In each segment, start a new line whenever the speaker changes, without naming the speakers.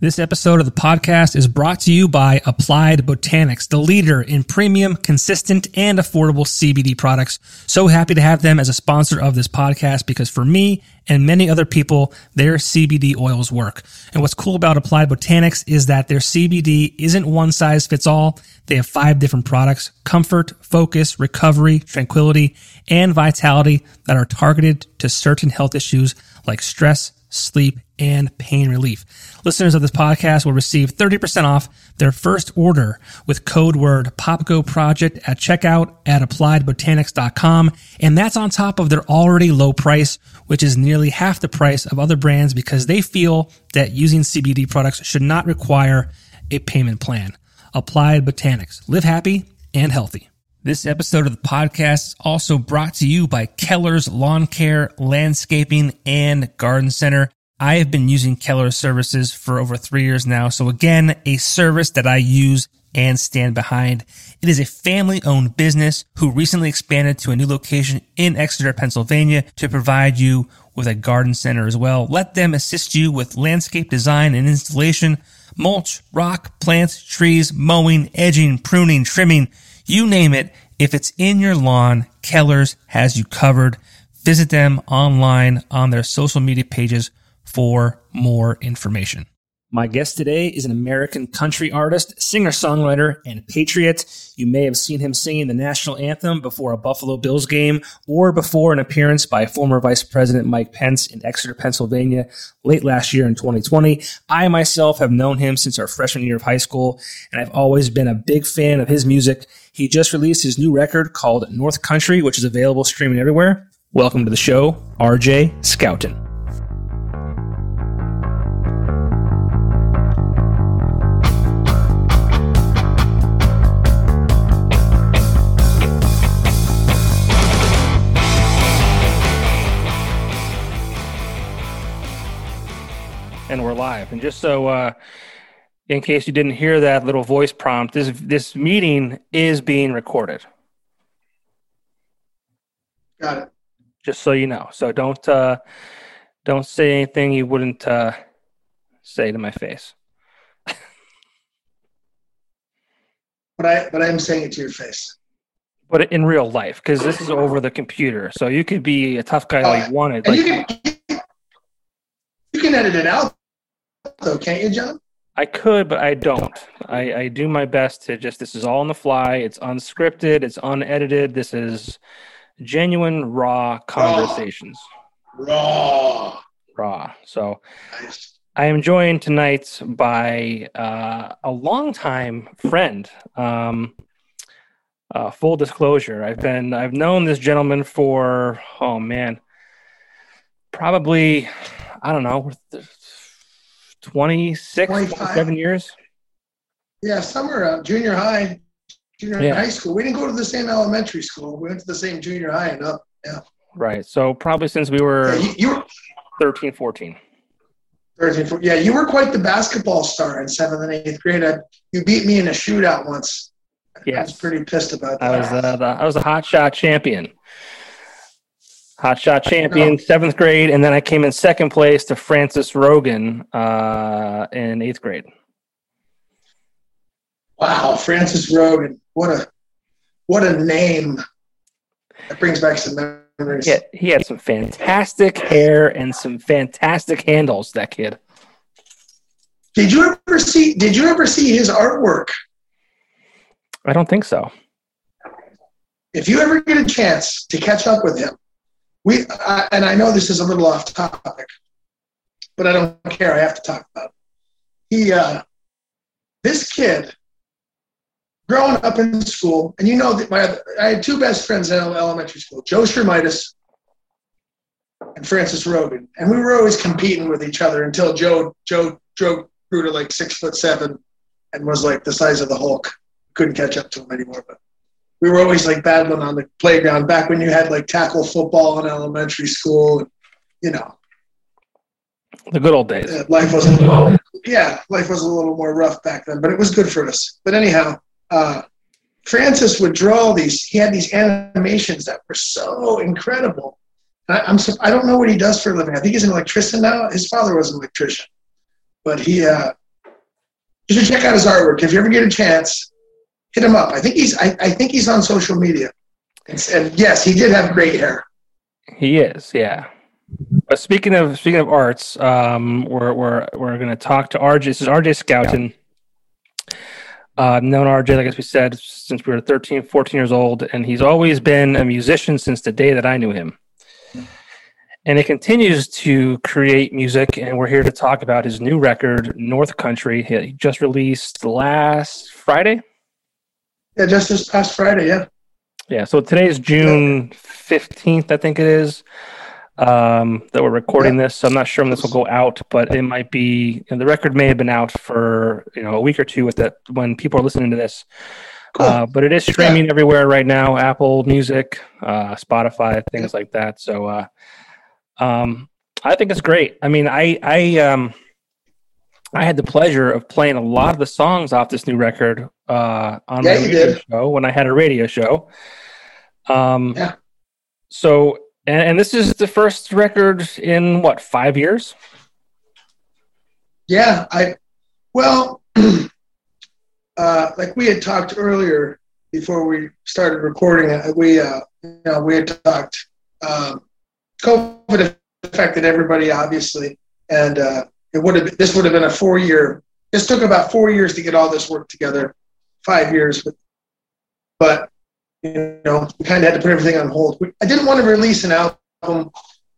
This episode of the podcast is brought to you by Applied Botanics, the leader in premium, consistent, and affordable CBD products. So happy to have them as a sponsor of this podcast because for me and many other people, their CBD oils work. And what's cool about Applied Botanics is that their CBD isn't one size fits all. They have five different products, comfort, focus, recovery, tranquility, and vitality that are targeted to certain health issues like stress, sleep, and pain relief. Listeners of this podcast will receive 30% off their first order with code word POPKO project at checkout at appliedbotanics.com. And that's on top of their already low price, which is nearly half the price of other brands because they feel that using CBD products should not require a payment plan. Applied Botanics. Live happy and healthy. This episode of the podcast is also brought to you by Keller's Lawn Care, Landscaping, and Garden Center. I have been using Keller's services for over three years now. So again, a service that I use and stand behind. It is a family owned business who recently expanded to a new location in Exeter, Pennsylvania to provide you with a garden center as well. Let them assist you with landscape design and installation, mulch, rock, plants, trees, mowing, edging, pruning, trimming, you name it. If it's in your lawn, Keller's has you covered. Visit them online on their social media pages for more information. My guest today is an American country artist, singer songwriter, and patriot. You may have seen him singing the national anthem before a Buffalo Bills game or before an appearance by former Vice President Mike Pence in Exeter, Pennsylvania late last year in 2020. I myself have known him since our freshman year of high school, and I've always been a big fan of his music. He just released his new record called North Country, which is available streaming everywhere. Welcome to the show, RJ Scouton. and we're live. And just so, uh, in case you didn't hear that little voice prompt, this this meeting is being recorded.
Got it.
Just so you know. So don't uh, don't say anything you wouldn't uh, say to my face.
but I but I'm saying it to your face.
But in real life, because this is over the computer, so you could be a tough guy oh, like you wanted. Like,
you can you can edit it out though, can't you, John?
I could, but I don't. I, I do my best to just. This is all on the fly. It's unscripted. It's unedited. This is genuine, raw conversations.
Raw.
Raw. So, nice. I am joined tonight by uh, a longtime friend. Um, uh, full disclosure, I've been I've known this gentleman for oh man, probably I don't know 26, 27 years.
Yeah, somewhere around junior high, junior yeah. high school. We didn't go to the same elementary school. We went to the same junior high and up. Yeah.
Right. So probably since we were, yeah, you, you were 13, 14.
13, 14. Yeah, you were quite the basketball star in seventh and eighth grade. I, you beat me in a shootout once. Yes. I was pretty pissed about that.
I was, uh, the, I was a hot shot champion hot shot champion, seventh grade, and then I came in second place to Francis Rogan uh, in eighth grade.
Wow, Francis Rogan! What a what a name! That brings back some memories.
Yeah, he had some fantastic hair and some fantastic handles. That kid.
Did you ever see? Did you ever see his artwork?
I don't think so.
If you ever get a chance to catch up with him, we and I know this is a little off topic, but I don't care. I have to talk about. It. He, uh, this kid, growing up in school, and you know that my I had two best friends in elementary school, Joe Shermitis and Francis Rogan, and we were always competing with each other until Joe Joe Joe grew to like six foot seven and was like the size of the Hulk. Couldn't catch up to him anymore, but we were always like battling on the playground back when you had like tackle football in elementary school. You know,
the good old days.
life was a little, yeah, life was a little more rough back then, but it was good for us. But anyhow, uh, Francis would draw these. He had these animations that were so incredible. I, I'm I don't know what he does for a living. I think he's an electrician now. His father was an electrician, but he uh, you should check out his artwork. If you ever get a chance, hit him up. I think he's I, I think he's on social media. And, and yes, he did have great hair.
He is, yeah. But speaking of speaking of arts, um, we're we're we're going to talk to RJ. This is RJ Scouton. Uh, known RJ, like as we said, since we were 13, 14 years old, and he's always been a musician since the day that I knew him. And he continues to create music, and we're here to talk about his new record, North Country. He just released last Friday.
Yeah, just this past Friday, yeah.
Yeah, so today is June 15th, I think it is um, that we're recording this. So I'm not sure when this will go out, but it might be. You know, the record may have been out for you know a week or two with that when people are listening to this. Cool. Uh, but it is streaming yeah. everywhere right now: Apple Music, uh, Spotify, things like that. So uh, um, I think it's great. I mean, I I um, I had the pleasure of playing a lot of the songs off this new record uh, on yeah, my radio did. show when I had a radio show. Um, yeah. So and, and this is the first record in what five years?
Yeah, I well, uh, like we had talked earlier before we started recording it. We uh, you know we had talked. Um, COVID affected everybody, obviously, and uh, it would have this would have been a four year. This took about four years to get all this work together, five years, but but you know, we kind of had to put everything on hold. I didn't want to release an album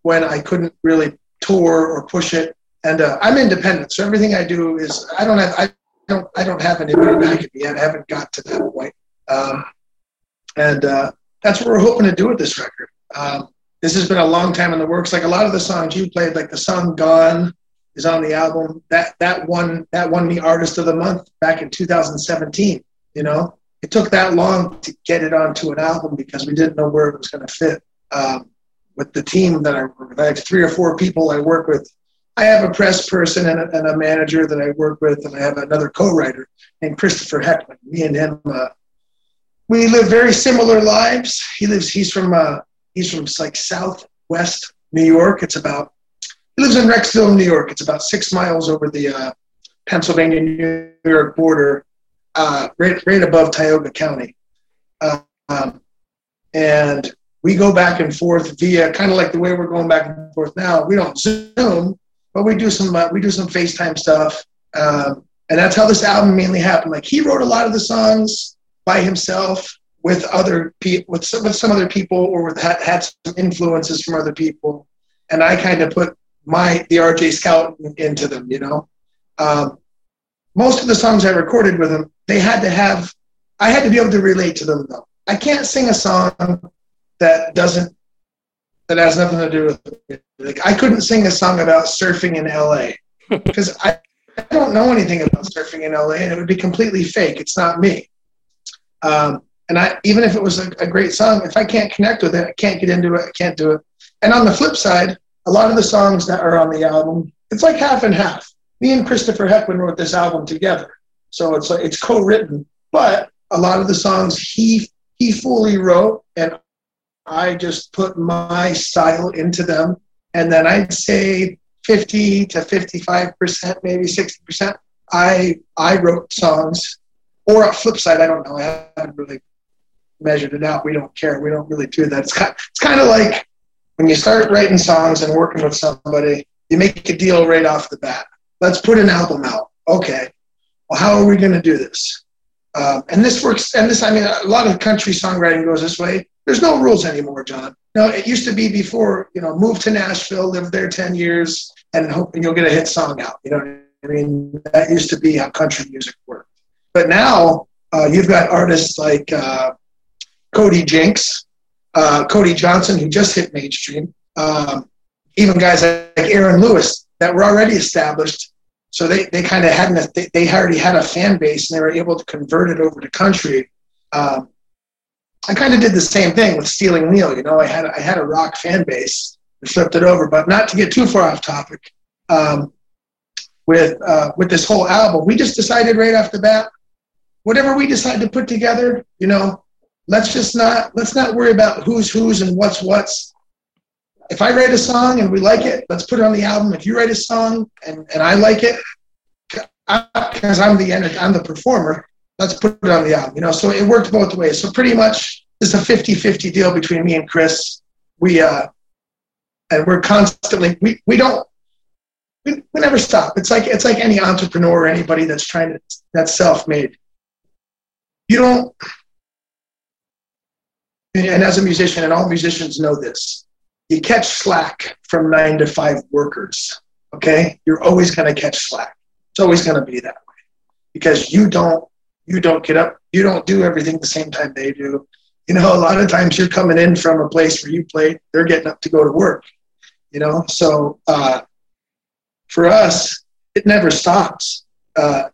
when I couldn't really tour or push it. And uh, I'm independent, so everything I do is I don't have I don't I don't have an back at. I haven't got to that point, um, and uh, that's what we're hoping to do with this record. Um, this has been a long time in the works. Like a lot of the songs you played, like the song "Gone" is on the album. That that won that won me Artist of the Month back in 2017. You know, it took that long to get it onto an album because we didn't know where it was going to fit. Um, with the team that I work with, I have three or four people I work with. I have a press person and a, and a manager that I work with, and I have another co-writer named Christopher Heckman. Me and him, uh, we live very similar lives. He lives. He's from. Uh, he's from like Southwest New York. It's about. He lives in Rexville, New York. It's about six miles over the uh, Pennsylvania New York border uh, right, right above Tioga County. Um, and we go back and forth via kind of like the way we're going back and forth now. We don't Zoom, but we do some uh, we do some FaceTime stuff, um, and that's how this album mainly happened. Like he wrote a lot of the songs by himself with other people, with some, with some other people, or with had, had some influences from other people, and I kind of put my the RJ Scout into them. You know, um, most of the songs I recorded with them, they had to have, I had to be able to relate to them though. I can't sing a song that doesn't, that has nothing to do with. Like I couldn't sing a song about surfing in LA because I, I don't know anything about surfing in LA and it would be completely fake. It's not me. Um, and I, even if it was a, a great song, if I can't connect with it, I can't get into it. I can't do it. And on the flip side, a lot of the songs that are on the album, it's like half and half me and Christopher Heckman wrote this album together. So it's like it's co-written, but a lot of the songs he he fully wrote, and I just put my style into them. And then I'd say 50 to 55 percent, maybe 60 percent. I I wrote songs, or a flip side, I don't know. I haven't really measured it out. We don't care. We don't really do that. It's kind, it's kind of like when you start writing songs and working with somebody, you make a deal right off the bat let's put an album out. Okay. Well, how are we going to do this? Um, and this works. And this, I mean, a lot of country songwriting goes this way. There's no rules anymore, John. No, it used to be before, you know, move to Nashville, live there 10 years, and hope you'll get a hit song out. You know I mean? That used to be how country music worked. But now uh, you've got artists like uh, Cody Jinks, uh, Cody Johnson, who just hit mainstream, um, even guys like Aaron Lewis that were already established so they, they kind of had they, they already had a fan base and they were able to convert it over to country. Um, I kind of did the same thing with Stealing Neil. You know, I had I had a rock fan base and flipped it over. But not to get too far off topic, um, with uh, with this whole album, we just decided right off the bat, whatever we decide to put together, you know, let's just not let's not worry about who's who's and what's what's if I write a song and we like it, let's put it on the album. If you write a song and, and I like it, because I'm the I'm the performer. Let's put it on the album, you know. So it worked both ways. So pretty much it's a 50-50 deal between me and Chris. We uh, and we're constantly we, we don't we, we never stop. It's like it's like any entrepreneur or anybody that's trying to that's self-made. You don't and as a musician, and all musicians know this, you catch slack from nine to five workers. Okay, you're always going to catch slack. It's always going to be that way because you don't you don't get up, you don't do everything the same time they do. You know, a lot of times you're coming in from a place where you play, they're getting up to go to work. You know, so uh, for us, it never stops. Uh,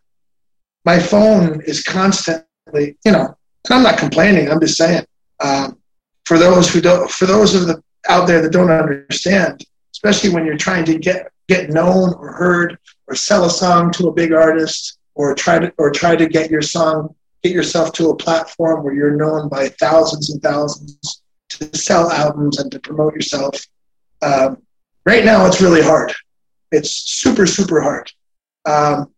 my phone is constantly, you know, and I'm not complaining. I'm just saying. Um, for those who don't, for those of the out there that don't understand, especially when you're trying to get get known or heard or sell a song to a big artist or try to or try to get your song get yourself to a platform where you're known by thousands and thousands to sell albums and to promote yourself. Um, right now, it's really hard. It's super super hard. Um,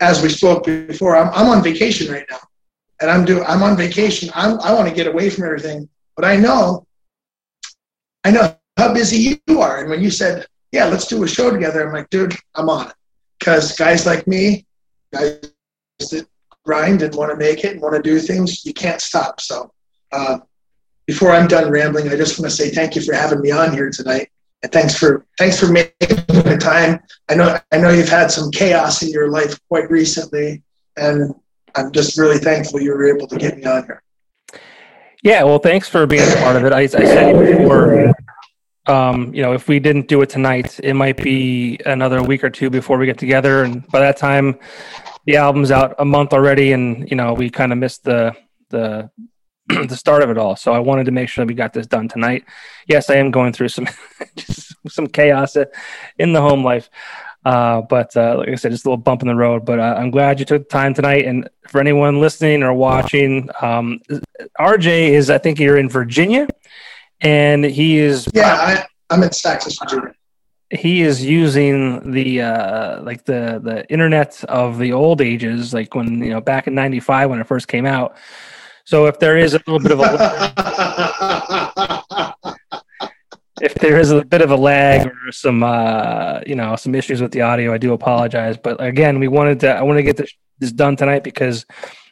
as we spoke before, I'm, I'm on vacation right now, and I'm doing I'm on vacation. I'm, I want to get away from everything, but I know I know how busy you are. And when you said, yeah, let's do a show together, I'm like, dude, I'm on it. Because guys like me, guys that grind and want to make it and want to do things, you can't stop. So uh, before I'm done rambling, I just want to say thank you for having me on here tonight. And thanks for thanks for making the time. I know I know you've had some chaos in your life quite recently, and I'm just really thankful you were able to get me on here.
Yeah, well, thanks for being a part of it. I, I said before, um, you know, if we didn't do it tonight, it might be another week or two before we get together, and by that time, the album's out a month already, and you know, we kind of missed the the the start of it all. So I wanted to make sure we got this done tonight. Yes, I am going through some some chaos in the home life. Uh, but uh, like I said, just a little bump in the road. But uh, I'm glad you took the time tonight. And for anyone listening or watching, um, RJ is I think you're in Virginia, and he is
yeah I, am in Texas, Virginia.
He is using the uh, like the the internet of the old ages, like when you know back in '95 when it first came out. So if there is a little bit of a if there is a bit of a lag or some uh, you know some issues with the audio, I do apologize. But again, we wanted to I want to get this, this done tonight because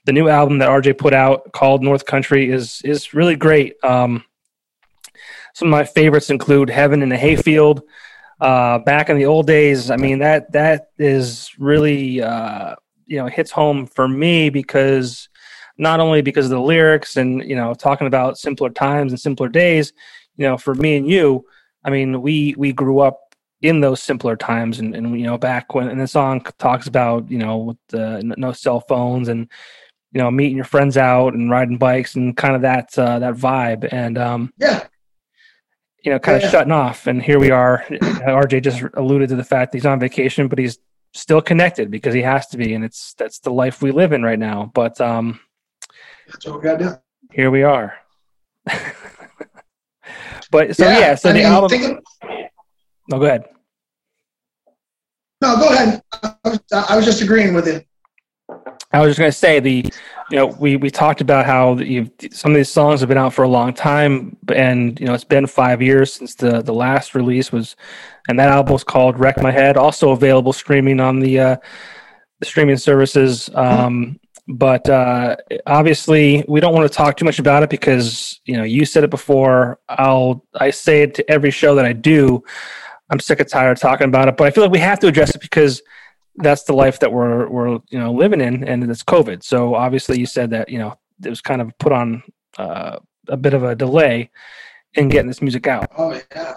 the new album that RJ put out called North Country is is really great. Um, some of my favorites include Heaven in a Hayfield. Uh, back in the old days, I mean that that is really uh, you know hits home for me because not only because of the lyrics and you know talking about simpler times and simpler days you know, for me and you, I mean, we we grew up in those simpler times, and, and you know, back when and the song talks about you know with the no cell phones and you know meeting your friends out and riding bikes and kind of that uh, that vibe, and um,
yeah,
you know, kind yeah. of shutting off. And here we are. RJ just alluded to the fact that he's on vacation, but he's still connected because he has to be, and it's that's the life we live in right now. But um,
that's what we got do.
Here we are. But so yeah, yeah so I the mean, album. Of, no, go ahead.
No, go ahead. I was, I was just agreeing with you.
I was just going to say the, you know, we we talked about how the, some of these songs have been out for a long time, and you know, it's been five years since the the last release was, and that album was called "Wreck My Head," also available streaming on the uh, the streaming services. Um, but uh, obviously we don't want to talk too much about it because you know you said it before. I'll i say it to every show that i do. I'm sick and tired of talking about it but i feel like we have to address it because that's the life that we're we're you know living in and it's covid. So obviously you said that you know it was kind of put on uh, a bit of a delay in getting this music out.
Oh yeah.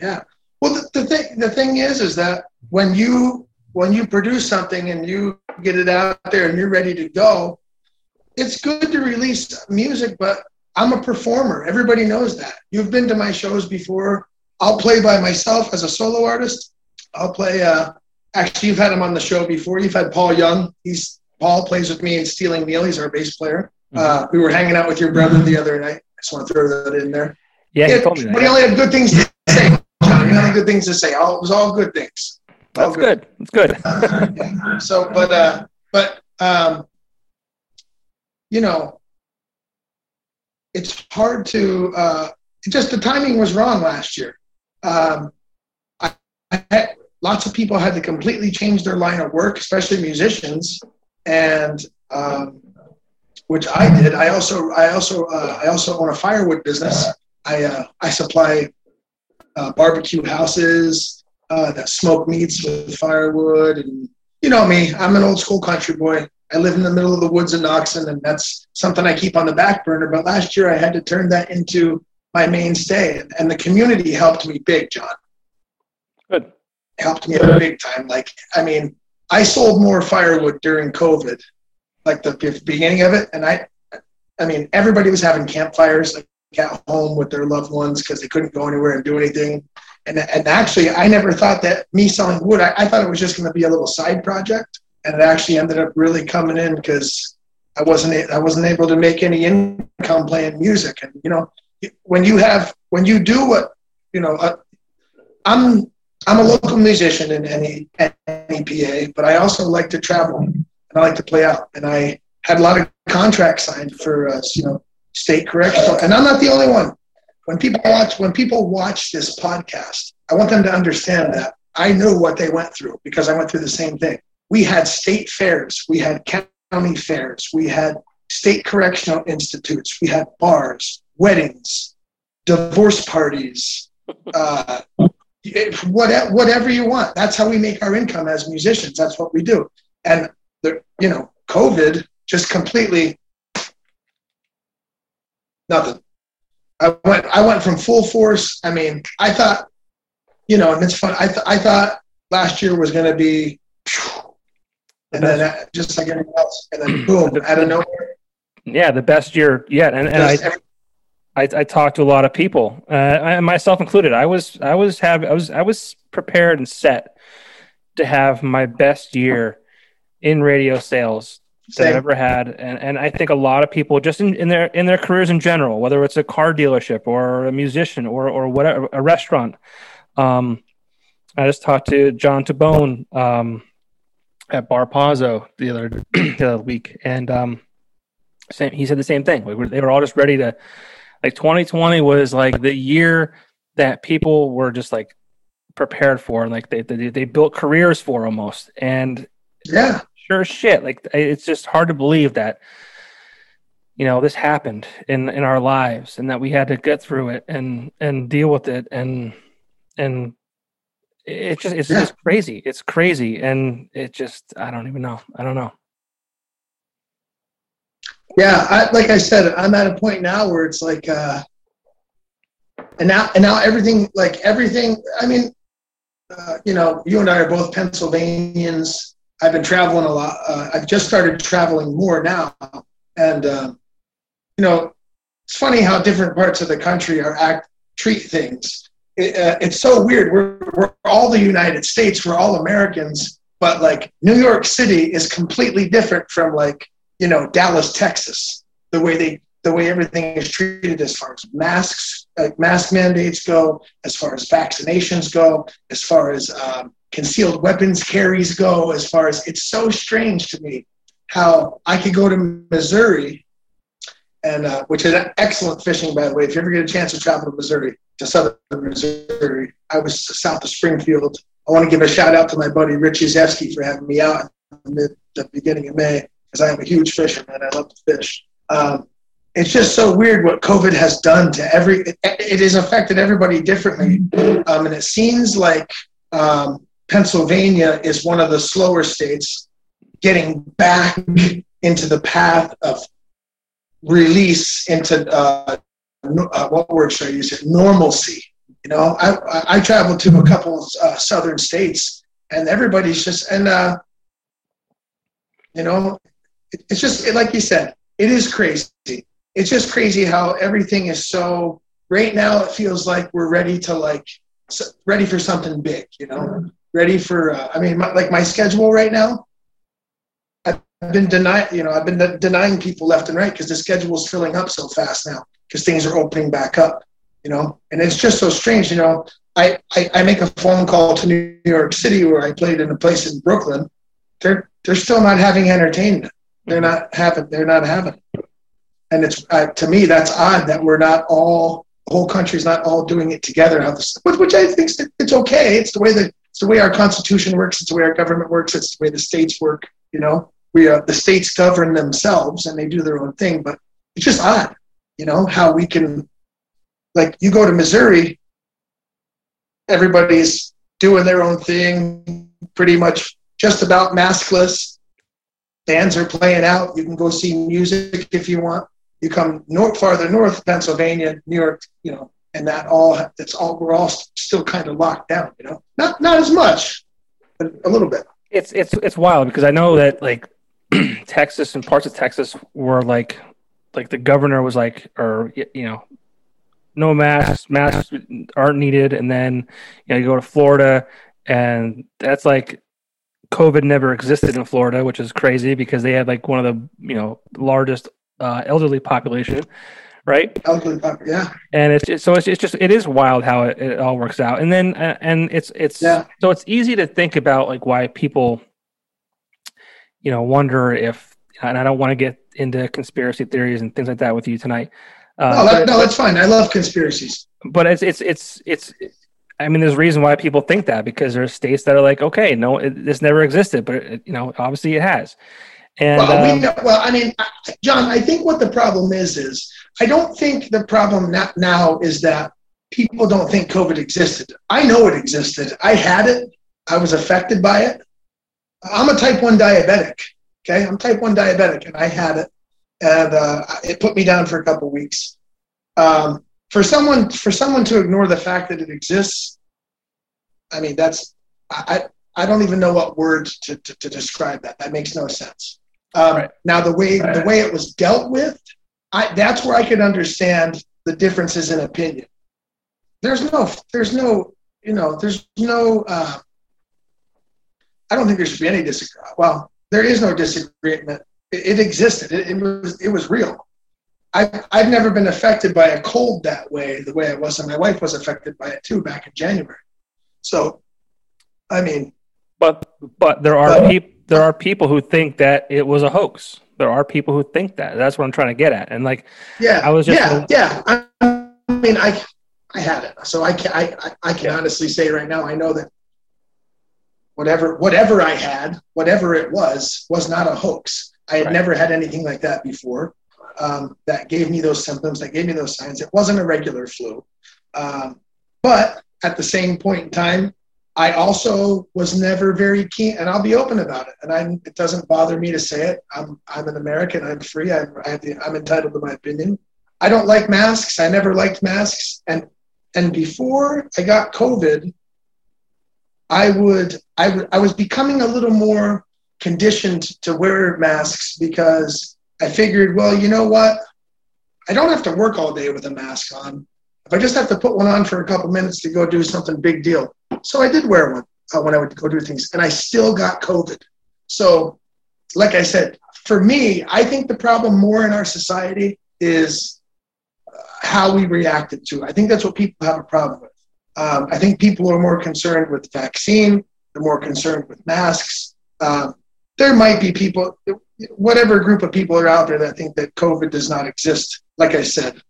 Yeah. Well the, the thing the thing is is that when you when you produce something and you get it out there and you're ready to go, it's good to release music, but I'm a performer. Everybody knows that. You've been to my shows before. I'll play by myself as a solo artist. I'll play. Uh, actually, you've had him on the show before. You've had Paul Young. He's Paul plays with me in Stealing Neil. He's our bass player. Mm-hmm. Uh, we were hanging out with your brother the other night. I just want to throw that in there.
Yeah, he
yeah but he only had good things to say. John. He only had good things to say. All, it was all good things.
That's good. That's good.
yeah. So, but uh, but um, you know, it's hard to. Uh, just the timing was wrong last year. Um, I, I had, lots of people had to completely change their line of work, especially musicians, and um, which I did. I also I also uh, I also own a firewood business. I uh, I supply uh, barbecue houses uh, that smoke meats with firewood, and you know me. I'm an old school country boy. I live in the middle of the woods in Noxen, and that's something I keep on the back burner. But last year, I had to turn that into my mainstay, and the community helped me big, John.
Good.
Helped me a big time. Like, I mean, I sold more firewood during COVID, like the beginning of it, and I, I mean, everybody was having campfires like at home with their loved ones because they couldn't go anywhere and do anything. And, and actually, I never thought that me selling wood, I, I thought it was just going to be a little side project and it actually ended up really coming in because I wasn't I wasn't able to make any income playing music. And you know, when you have when you do what you know, uh, I'm I'm a local musician in any NEPA, but I also like to travel and I like to play out. And I had a lot of contracts signed for uh, you know state correctional, and I'm not the only one. When people watch when people watch this podcast, I want them to understand that I know what they went through because I went through the same thing we had state fairs, we had county fairs, we had state correctional institutes, we had bars, weddings, divorce parties, uh, whatever you want. That's how we make our income as musicians. That's what we do. And you know, COVID just completely nothing. I went I went from full force. I mean, I thought, you know, and it's fun. I th- I thought last year was going to be and then uh, just like anything else, and then boom, out of nowhere.
Yeah, the best year yet, and, and I, I, I talked to a lot of people, uh, I, myself included. I was, I was have, I was, I was prepared and set to have my best year in radio sales that. I've ever had, and and I think a lot of people just in, in their in their careers in general, whether it's a car dealership or a musician or or whatever, a restaurant. Um, I just talked to John Tabone um, at Bar Pazzo the other the other week, and um, same, he said the same thing. Were, they were all just ready to like 2020 was like the year that people were just like prepared for, and like they they, they built careers for almost. And
yeah,
sure shit, like it's just hard to believe that you know this happened in in our lives and that we had to get through it and and deal with it and and it's just it's yeah. just crazy. It's crazy, and it just I don't even know. I don't know.
Yeah, I, like I said, I'm at a point now where it's like, uh, and now and now everything like everything. I mean, uh, you know, you and I are both Pennsylvanians. I've been traveling a lot. Uh, I've just started traveling more now, and uh, you know, it's funny how different parts of the country are act treat things it, uh, it's so weird. We're, we're all the United States, we're all Americans, but like New York City is completely different from like, you know, Dallas, Texas, the way they, the way everything is treated as far as masks, like mask mandates go, as far as vaccinations go, as far as um, concealed weapons carries go, as far as it's so strange to me how I could go to Missouri and uh, which is excellent fishing, by the way. If you ever get a chance to travel to Missouri, to southern Missouri, I was south of Springfield. I want to give a shout out to my buddy Rich Zevsky for having me out in the, the beginning of May, because I am a huge fisherman. I love to fish. Um, it's just so weird what COVID has done to every. It, it has affected everybody differently, um, and it seems like um, Pennsylvania is one of the slower states getting back into the path of release into uh, uh, what word should I use it? Normalcy. You know, I, I traveled to a couple of uh, southern states, and everybody's just and uh, you know, it, it's just like you said, it is crazy. It's just crazy how everything is so. Right now, it feels like we're ready to like ready for something big. You know, ready for. Uh, I mean, my, like my schedule right now. I've been denying, you know, I've been de- denying people left and right because the schedule is filling up so fast now because things are opening back up, you know, and it's just so strange, you know. I, I, I make a phone call to New York City where I played in a place in Brooklyn. They're they're still not having entertainment. They're not having they're not having. And it's uh, to me that's odd that we're not all the whole country's not all doing it together. Which I think it's okay. It's the way that it's the way our constitution works. It's the way our government works. It's the way the states work. You know, we are, the states govern themselves and they do their own thing. But it's just odd, you know, how we can like you go to Missouri everybody's doing their own thing, pretty much just about maskless. Bands are playing out. You can go see music if you want. You come north, farther north, Pennsylvania, New York, you know, and that all it's all we're all still kind of locked down. You know, not not as much, but a little bit.
It's it's it's wild because I know that like Texas and parts of Texas were like like the governor was like or you know no masks, masks aren't needed, and then you know you go to Florida, and that's like COVID never existed in Florida, which is crazy because they had like one of the you know largest uh, elderly population, right?
Yeah.
And it's, it's so it's, it's just it is wild how it, it all works out, and then uh, and it's it's yeah. so it's easy to think about like why people, you know, wonder if and I don't want to get into conspiracy theories and things like that with you tonight.
Uh, no, that, no, that's fine. I love conspiracies.
But it's it's it's it's. I mean, there's a reason why people think that because there's states that are like, okay, no, it, this never existed, but it, you know, obviously it has. And
well, um, we know, well, I mean, John, I think what the problem is is I don't think the problem now is that people don't think COVID existed. I know it existed. I had it. I was affected by it. I'm a type one diabetic. Okay, I'm type one diabetic, and I had it and uh, it put me down for a couple weeks. Um, for someone for someone to ignore the fact that it exists, I mean that's I I don't even know what word to, to, to describe that. That makes no sense. Um, right. Now the way right. the way it was dealt with, I that's where I could understand the differences in opinion. There's no there's no you know there's no uh, I don't think there should be any disagreement. Well, there is no disagreement it, existed. It, it, was it was real. I've I've never been affected by a cold that way, the way I was, and my wife was affected by it too back in January. So, I mean,
but but there are people there are people who think that it was a hoax. There are people who think that. That's what I'm trying to get at. And like,
yeah, I was just yeah, yeah. I, I mean, I I had it, so I can I I can yeah. honestly say right now I know that whatever whatever I had, whatever it was, was not a hoax. I had right. never had anything like that before. Um, that gave me those symptoms, that gave me those signs. It wasn't a regular flu. Um, but at the same point in time, I also was never very keen, and I'll be open about it. And I'm, it doesn't bother me to say it. I'm, I'm an American. I'm free. I'm, I the, I'm entitled to my opinion. I don't like masks. I never liked masks. And, and before I got COVID, I would, I would, I was becoming a little more conditioned to wear masks because I figured, well, you know what? I don't have to work all day with a mask on. If I just have to put one on for a couple minutes to go do something big deal. So I did wear one uh, when I would go do things, and I still got COVID. So, like I said, for me, I think the problem more in our society is uh, how we reacted to it. I think that's what people have a problem with. Um, I think people are more concerned with vaccine, they're more concerned with masks. Um, there might be people, whatever group of people are out there that think that COVID does not exist. Like I said,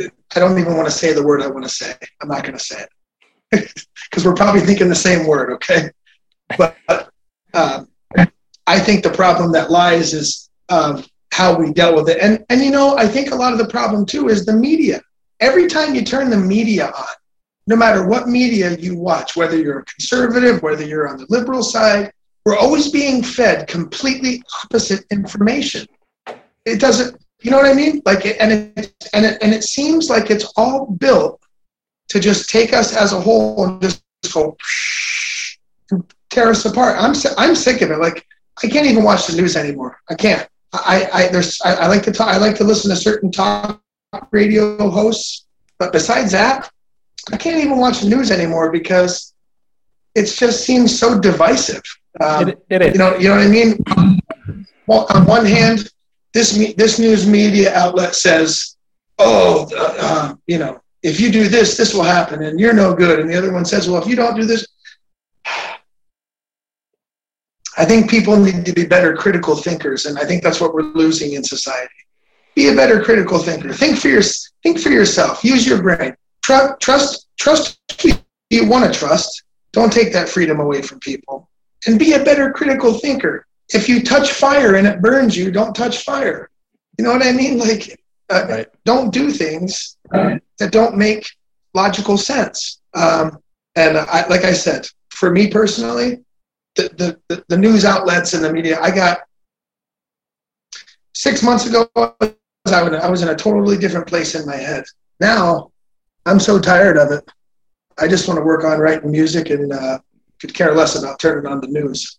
I don't even want to say the word I want to say. I'm not going to say it because we're probably thinking the same word, okay? But um, I think the problem that lies is um, how we dealt with it. And, and, you know, I think a lot of the problem too is the media. Every time you turn the media on, no matter what media you watch, whether you're a conservative, whether you're on the liberal side, we're always being fed completely opposite information. It doesn't, you know what I mean? Like, and it, and it, and it seems like it's all built to just take us as a whole and just go and tear us apart. I'm I'm sick of it. Like, I can't even watch the news anymore. I can't. I, I there's I, I like to talk, I like to listen to certain talk radio hosts, but besides that, I can't even watch the news anymore because it just seems so divisive. Um, it, it is. You know, you know what I mean. Well, on one hand, this this news media outlet says, "Oh, uh, uh, you know, if you do this, this will happen, and you're no good. And the other one says, well, if you don't do this, I think people need to be better critical thinkers, and I think that's what we're losing in society. Be a better critical thinker. Think for your, think for yourself. Use your brain. Trust, trust. You want to trust. Don't take that freedom away from people. And be a better critical thinker. If you touch fire and it burns you, don't touch fire. You know what I mean? Like, uh, right. don't do things that don't make logical sense. Um, and I, like I said, for me personally, the, the, the news outlets and the media, I got six months ago, I was in a totally different place in my head. Now, I'm so tired of it. I just want to work on writing music and uh, could care less about turning on the news.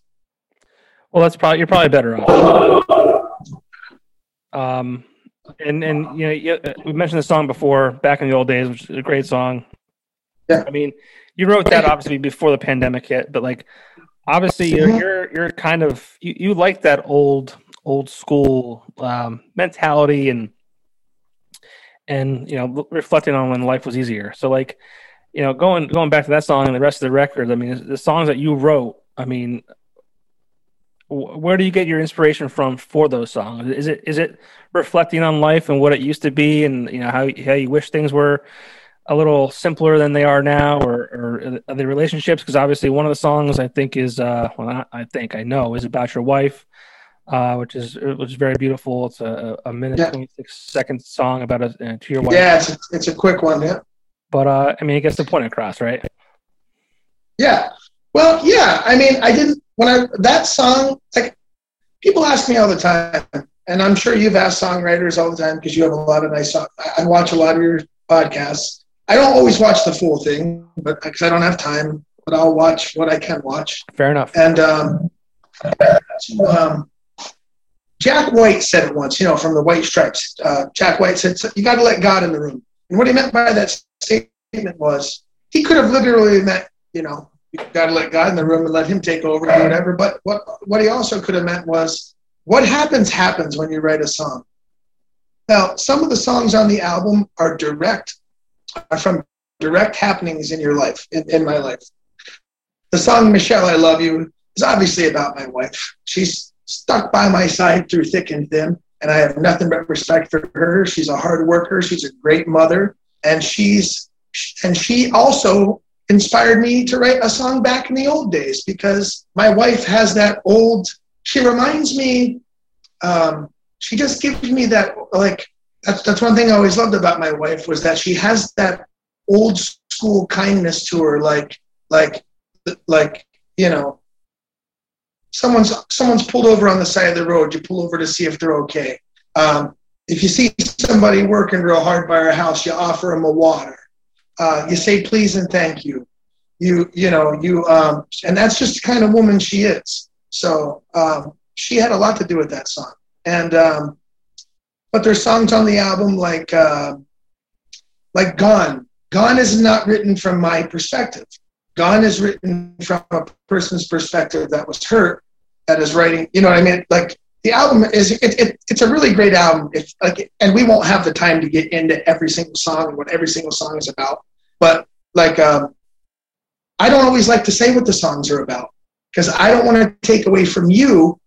Well, that's probably you're probably better off. Um, and and you know you, we mentioned the song before back in the old days, which is a great song.
Yeah.
I mean, you wrote that obviously before the pandemic hit, but like obviously you're you're, you're kind of you, you like that old old school um, mentality and and you know reflecting on when life was easier. So like you know going going back to that song and the rest of the records. I mean the songs that you wrote. I mean where do you get your inspiration from for those songs? Is it is it reflecting on life and what it used to be, and you know how how you wish things were a little simpler than they are now, or, or the relationships? Because obviously, one of the songs I think is uh, well, not, I think I know is about your wife, uh, which is which is very beautiful. It's a, a minute yeah. twenty six second song about a uh, to your wife.
Yeah, it's a, it's a quick one. Yeah,
but uh, I mean, it gets the point across, right?
Yeah. Well, yeah. I mean, I didn't when I that song, like people ask me all the time, and I'm sure you've asked songwriters all the time because you have a lot of nice. Song, I watch a lot of your podcasts. I don't always watch the full thing, but because I don't have time, but I'll watch what I can watch.
Fair enough.
And um, um, Jack White said it once, you know, from the White Stripes. Uh, Jack White said, "You got to let God in the room." And what he meant by that statement was, he could have literally meant, you know, got to let God in the room and let Him take over or whatever. But what what he also could have meant was what happens happens when you write a song. Now, some of the songs on the album are direct, are from direct happenings in your life, in, in my life. The song "Michelle, I Love You" is obviously about my wife. She's stuck by my side through thick and thin, and I have nothing but respect for her. She's a hard worker. She's a great mother, and she's and she also inspired me to write a song back in the old days because my wife has that old she reminds me um, she just gives me that like that's that's one thing i always loved about my wife was that she has that old school kindness to her like like like you know someone's someone's pulled over on the side of the road you pull over to see if they're okay. Um, if you see somebody working real hard by our house you offer them a water uh, you say please and thank you. You you know you um, and that's just the kind of woman she is. So um, she had a lot to do with that song. And um, but there's songs on the album like uh, like Gone. Gone is not written from my perspective. Gone is written from a person's perspective that was hurt, that is writing. You know what I mean? Like the album is it, it, it's a really great album. If like, and we won't have the time to get into every single song and what every single song is about. But like, um, I don't always like to say what the songs are about because I don't want to take away from you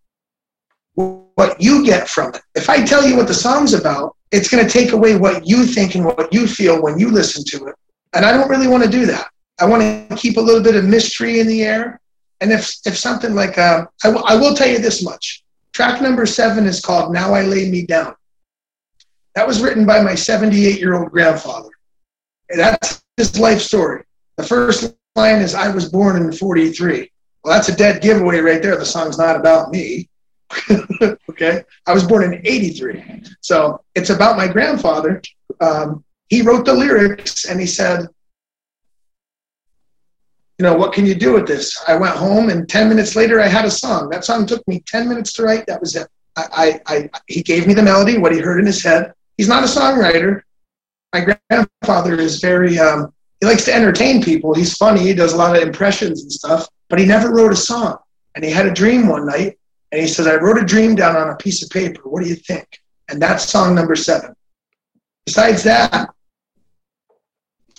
what you get from it. If I tell you what the song's about, it's going to take away what you think and what you feel when you listen to it. And I don't really want to do that. I want to keep a little bit of mystery in the air. And if, if something like, uh, I, w- I will tell you this much Track number seven is called Now I Lay Me Down. That was written by my 78 year old grandfather. That's his life story. The first line is I was born in 43. Well, that's a dead giveaway right there. The song's not about me. okay. I was born in 83. So it's about my grandfather. Um, he wrote the lyrics and he said, you know, what can you do with this? I went home and 10 minutes later I had a song. That song took me 10 minutes to write. That was it. I, I, I he gave me the melody, what he heard in his head. He's not a songwriter. My grandfather is very, um, he likes to entertain people. He's funny. He does a lot of impressions and stuff, but he never wrote a song. And he had a dream one night and he says, I wrote a dream down on a piece of paper. What do you think? And that's song number seven. Besides that,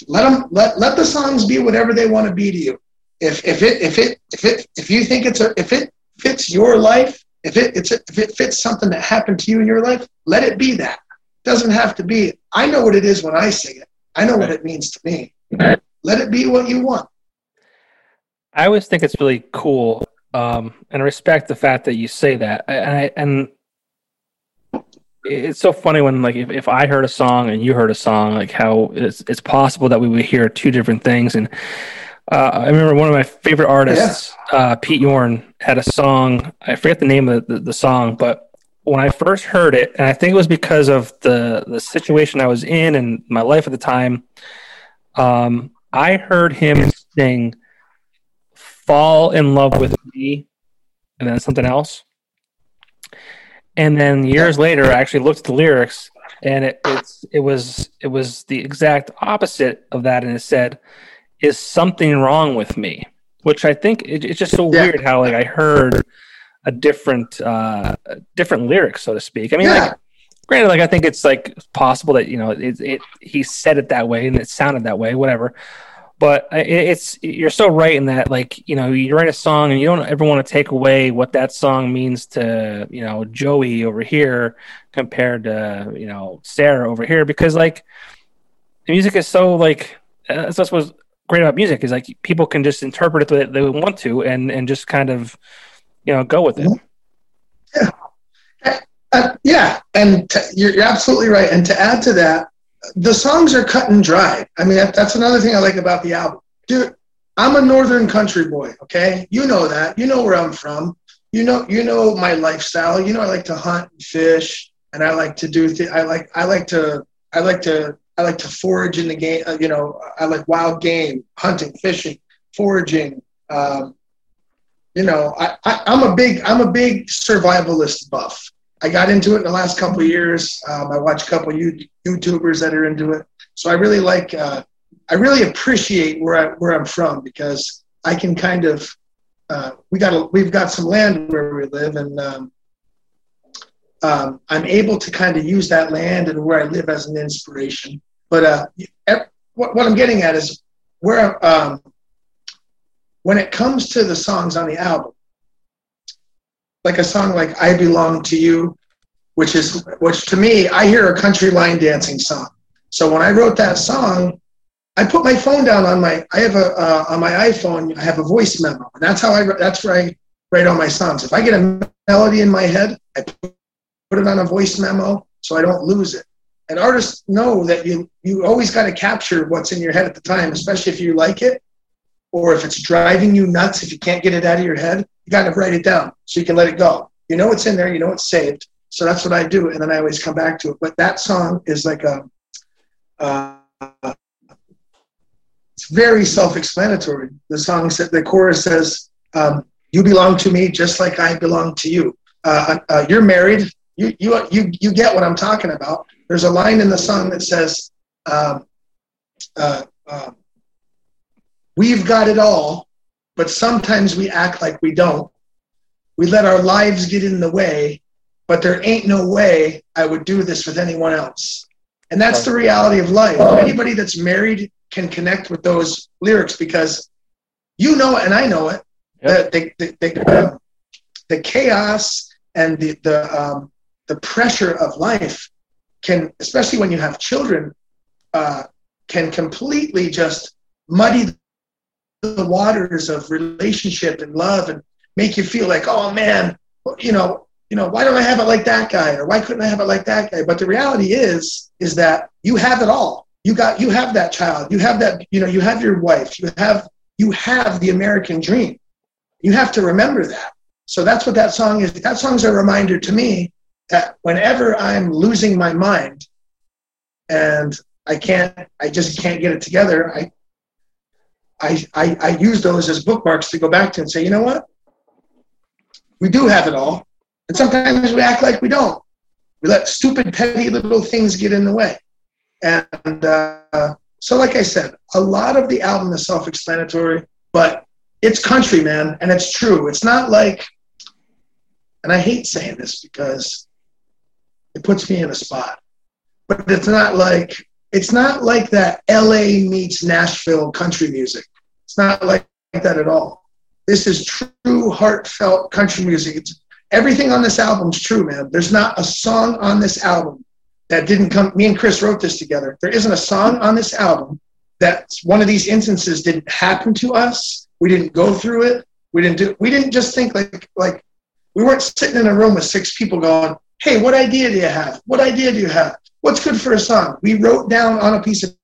let them let let the songs be whatever they want to be to you. If if it if it if it if you think it's a if it fits your life, if it it's a, if it fits something that happened to you in your life, let it be that. It doesn't have to be. I know what it is when I sing it. I know what it means to me. Let it be what you want.
I always think it's really cool, um, and respect the fact that you say that. And I, and it's so funny when like if, if I heard a song and you heard a song, like how it's it's possible that we would hear two different things. And uh, I remember one of my favorite artists, yeah. uh, Pete Yorn, had a song. I forget the name of the, the, song, but when I first heard it, and I think it was because of the the situation I was in and my life at the time, um, I heard him sing "Fall in Love with Me" and then something else and then years later, I actually looked at the lyrics, and it it's it was it was the exact opposite of that, and it said, "Is something wrong with me?" Which I think it, it's just so yeah. weird how like I heard a different uh different lyrics, so to speak. I mean, yeah. like granted, like I think it's like possible that you know it, it he said it that way and it sounded that way, whatever but it's you're so right in that like you know you write a song and you don't ever want to take away what that song means to you know joey over here compared to you know sarah over here because like the music is so like that's, that's what's great about music is like people can just interpret it the way they want to and and just kind of you know go with it.
Yeah. Uh, yeah. And you're absolutely right. And to add to that the songs are cut and dry. I mean, that, that's another thing I like about the album. Dude, I'm a northern country boy, okay? You know that. You know where I'm from. You know, you know my lifestyle. You know I like to hunt and fish, and I like to do. Th- I like. I like to. I like to. I like to forage in the game. Uh, you know, I like wild game, hunting, fishing, foraging. Um, you know, I, I, I'm a big. I'm a big survivalist buff. I got into it in the last couple years. Um, I watch a couple of YouTubers that are into it. So I really like, uh, I really appreciate where I where I'm from because I can kind of, uh, we got a, we've got some land where we live, and um, um, I'm able to kind of use that land and where I live as an inspiration. But uh, what, what I'm getting at is where um, when it comes to the songs on the album, like a song like I Belong to You, which is which to me, I hear a country line dancing song. So when I wrote that song, I put my phone down on my I have a uh, on my iPhone, I have a voice memo. And that's how I that's where I write all my songs. If I get a melody in my head, I put it on a voice memo so I don't lose it. And artists know that you you always got to capture what's in your head at the time, especially if you like it or if it's driving you nuts, if you can't get it out of your head, you got to write it down so you can let it go. You know it's in there, you know it's saved. So that's what I do, and then I always come back to it. But that song is like a, uh, it's very self-explanatory. The song said, the chorus says, um, "You belong to me just like I belong to you. Uh, uh, you're married. You, you, you, you get what I'm talking about." There's a line in the song that says, um, uh, um, We've got it all, but sometimes we act like we don't. We let our lives get in the way, but there ain't no way I would do this with anyone else. And that's the reality of life. Anybody that's married can connect with those lyrics because you know it and I know it. Yep. The, the, the, the, chaos and the, the, um, the pressure of life can, especially when you have children, uh, can completely just muddy the waters of relationship and love and make you feel like, oh man, you know, you know, why don't I have it like that guy or why couldn't I have it like that guy? But the reality is, is that you have it all. You got, you have that child, you have that, you know, you have your wife, you have, you have the American dream. You have to remember that. So that's what that song is. That song's a reminder to me that whenever I'm losing my mind and I can't, I just can't get it together, I, I, I, I use those as bookmarks to go back to and say, you know what? We do have it all. And sometimes we act like we don't. We let stupid, petty little things get in the way. And uh, so, like I said, a lot of the album is self explanatory, but it's country, man. And it's true. It's not like, and I hate saying this because it puts me in a spot, but it's not like it's not like that LA meets Nashville country music. It's not like that at all. This is true, heartfelt country music. It's, everything on this album is true, man. There's not a song on this album that didn't come. Me and Chris wrote this together. There isn't a song on this album that one of these instances didn't happen to us. We didn't go through it. We didn't do. We didn't just think like like we weren't sitting in a room with six people going, "Hey, what idea do you have? What idea do you have? What's good for a song?" We wrote down on a piece of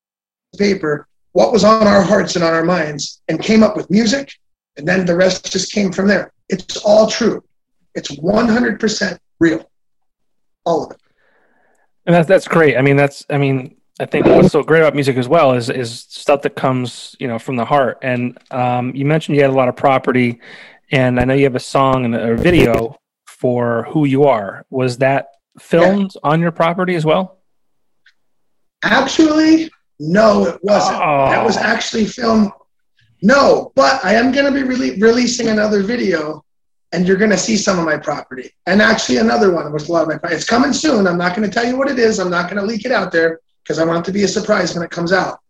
paper what was on our hearts and on our minds and came up with music and then the rest just came from there. It's all true. It's 100% real. All of it.
And that's that's great. I mean that's i mean i think what's so great about music as well is is stuff that comes you know from the heart. And um, you mentioned you had a lot of property and i know you have a song and a video for who you are was that filmed yeah. on your property as well
actually no, it wasn't. Oh. That was actually filmed. No, but I am going to be re- releasing another video, and you're going to see some of my property, and actually another one with a lot of my. It's coming soon. I'm not going to tell you what it is. I'm not going to leak it out there because I want it to be a surprise when it comes out.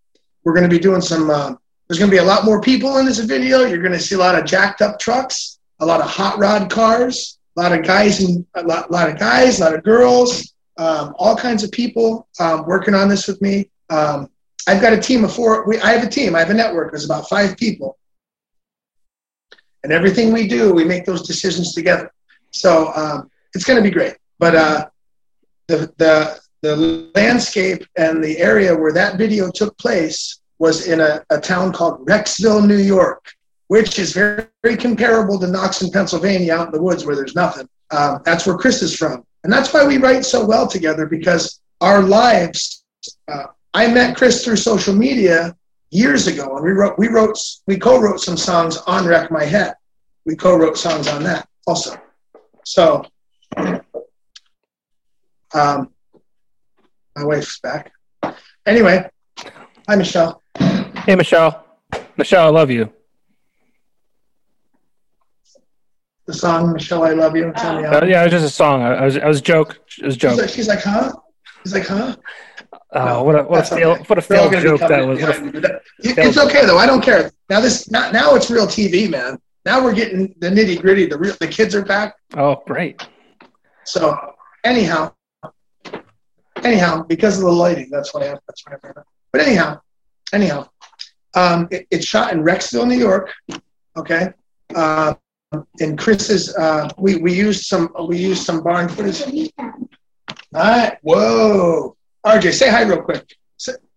We're going to be doing some. Uh, there's going to be a lot more people in this video. You're going to see a lot of jacked up trucks, a lot of hot rod cars, a lot of guys and a lot, lot of guys, a lot of girls, um, all kinds of people um, working on this with me. Um, I've got a team of four. We, I have a team. I have a network. There's about five people, and everything we do, we make those decisions together. So um, it's going to be great. But uh, the the the landscape and the area where that video took place was in a, a town called Rexville, New York, which is very, very comparable to Knox Noxen, Pennsylvania, out in the woods where there's nothing. Um, that's where Chris is from, and that's why we write so well together because our lives uh, I met Chris through social media years ago, and we wrote we wrote we co-wrote some songs on Wreck My Head. We co-wrote songs on that also. So, um, my wife's back. Anyway, hi Michelle.
Hey Michelle. Michelle, I love you.
The song "Michelle, I Love You."
Uh, yeah, it was just a song. I, was, I was joke. It was joke.
She's like, she's like, huh? He's like, huh?
Oh, what a what a fail, okay. what a failed joke that was.
It's okay though. I don't care. Now this now, now it's real TV, man. Now we're getting the nitty gritty. The real the kids are back.
Oh, great.
So anyhow, anyhow, because of the lighting, that's why I that's why I But anyhow, anyhow, um, it, it's shot in Rexville, New York. Okay. Uh, and Chris's, uh, we we used some we used some barn footage. All right. Whoa. RJ, say hi real quick.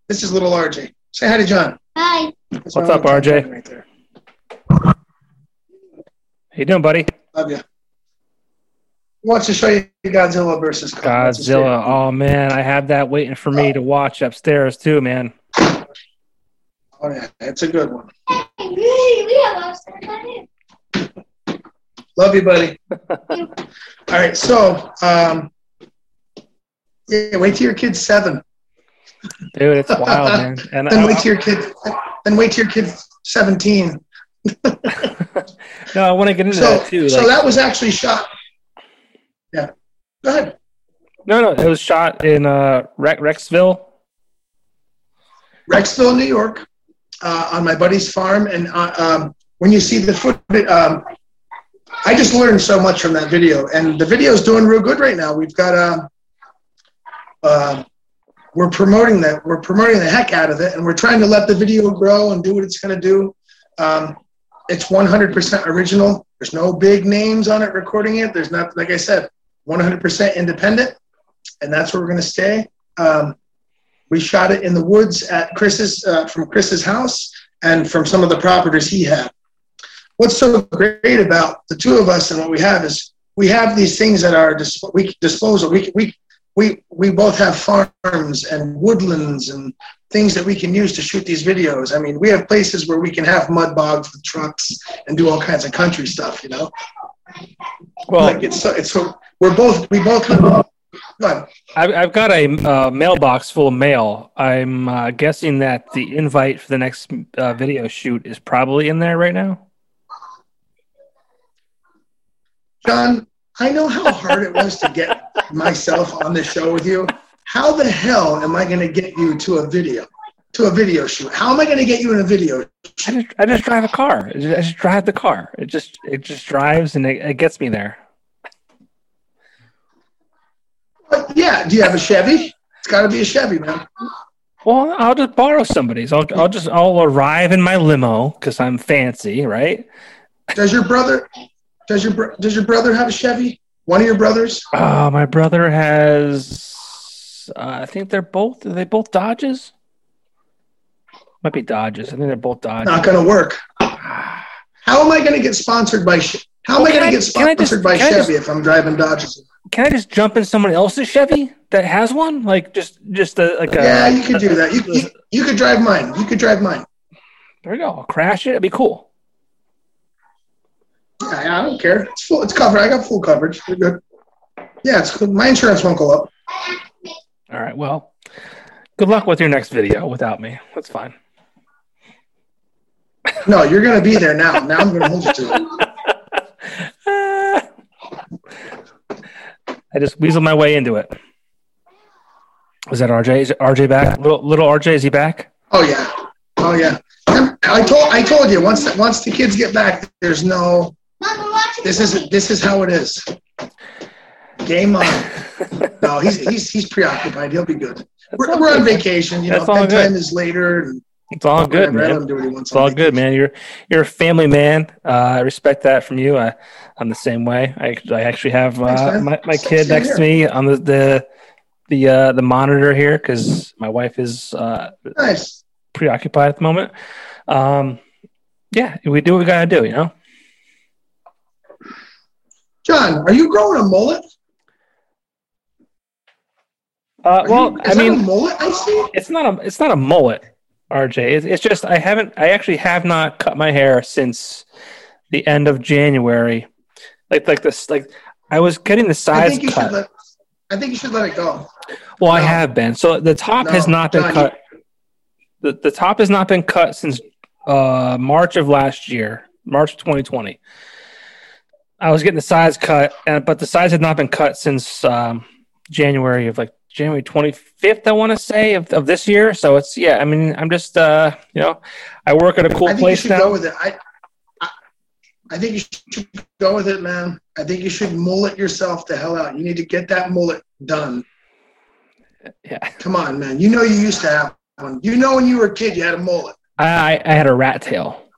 This is little RJ. Say hi to John.
Hi.
That's What's up, RJ? Right there. How you doing, buddy?
Love you. Wants to show you Godzilla versus
Kong. Godzilla. Oh man, I have that waiting for me to watch upstairs too, man.
Oh yeah, it's a good one. Love you, buddy. All right, so um, yeah, wait till your kid's seven.
Dude, it's wild, man.
And then I, wait till your kid. Then wait till your kid's seventeen.
no, I want to get into
so,
that too.
So that was actually shot. Yeah, go ahead.
No, no, it was shot in uh, Rexville.
Rexville, New York, uh, on my buddy's farm, and uh, um, when you see the footage, um, I just learned so much from that video, and the video is doing real good right now. We've got a uh, uh, we're promoting that. We're promoting the heck out of it, and we're trying to let the video grow and do what it's going to do. Um, it's 100% original. There's no big names on it recording it. There's not, like I said, 100% independent, and that's where we're going to stay. Um, we shot it in the woods at Chris's uh, from Chris's house and from some of the properties he had. What's so great about the two of us and what we have is we have these things at our dis- we disposal. We, we we we both have farms and woodlands and things that we can use to shoot these videos. I mean, we have places where we can have mud bogs with trucks and do all kinds of country stuff. You know. Well, like it's so it's so we're both we both.
I've, I've got a uh, mailbox full of mail. I'm uh, guessing that the invite for the next uh, video shoot is probably in there right now.
John, I know how hard it was to get myself on this show with you. how the hell am I going to get you to a video, to a video shoot? How am I going to get you in a video?
I just, I just drive a car. I just, I just drive the car. It just, it just drives and it, it gets me there.
But yeah. Do you have a Chevy? It's got to be a Chevy, man.
Well, I'll just borrow somebody's. I'll, I'll just, I'll arrive in my limo because I'm fancy, right?
Does your brother, does your does your brother have a Chevy? One of your brothers?
Uh, my brother has. Uh, I think they're both. Are they both Dodges? Might be Dodges. I think they're both Dodges.
Not going to work. How am I going to get sponsored by? Che- How
Well,
am I going to get sponsored
just-
by Chevy
just-
if I'm driving Dodges?
Can I just jump in someone else's Chevy that has one? Like just, just a like a.
yeah, you could do that. You, you you could drive mine. You could drive mine.
There we go. I'll crash it. It'd be cool.
Yeah, I don't care. It's full. It's covered. I got full coverage. We're good. Yeah, it's good. My insurance won't go up.
All right. Well, good luck with your next video without me. That's fine.
No, you're going to be there now. Now I'm going to hold you to it.
I just weaseled my way into it. Was that RJ? Is RJ back? Little little RJ, is he back?
Oh yeah. Oh yeah. I told I told you once once the kids get back, there's no. This is this is how it is. Game on. No, he's he's he's preoccupied. He'll be good. We're, we're on vacation. You know,
That's good.
bedtime is later. And
It's all good.
I let
man.
him do what he.
It's all good, man. You're you're a family man. Uh, I respect that from you. I, I'm the same way. I, I actually have uh,
man.
my, my kid
Same
next to me on the the the uh, the monitor here because my wife is uh,
Nice.
preoccupied at the moment. Um, yeah, we do what we gotta do, you know.
John, are you growing a mullet?
Uh, well,
you,
I
is that a
mean,
mullet I see.
it's not a it's not a mullet, RJ. It's, it's just I haven't I actually have not cut my hair since the end of January. Like like this like I was getting the
I
size
you
cut.
let. I think you should let it go.
Well, I have been. So the top has
No,
not been
John,
cut. The, the top has not been cut since uh, March of last year, March 2020. I was getting the size cut, and, but the size had not been cut since um, January of like January 25th, I want to say, of, of this year. So it's, yeah, I mean, I'm just, uh, you know, I work at a cool
I think
place
you should
now.
go with it. I, I, I think you should go with it, man. I think you should mullet yourself the hell out. You need to get that mullet done.
yeah.
Come on, man. You know you used to have one. You know when you were a kid, you had a mullet.
I, I had a rat tail.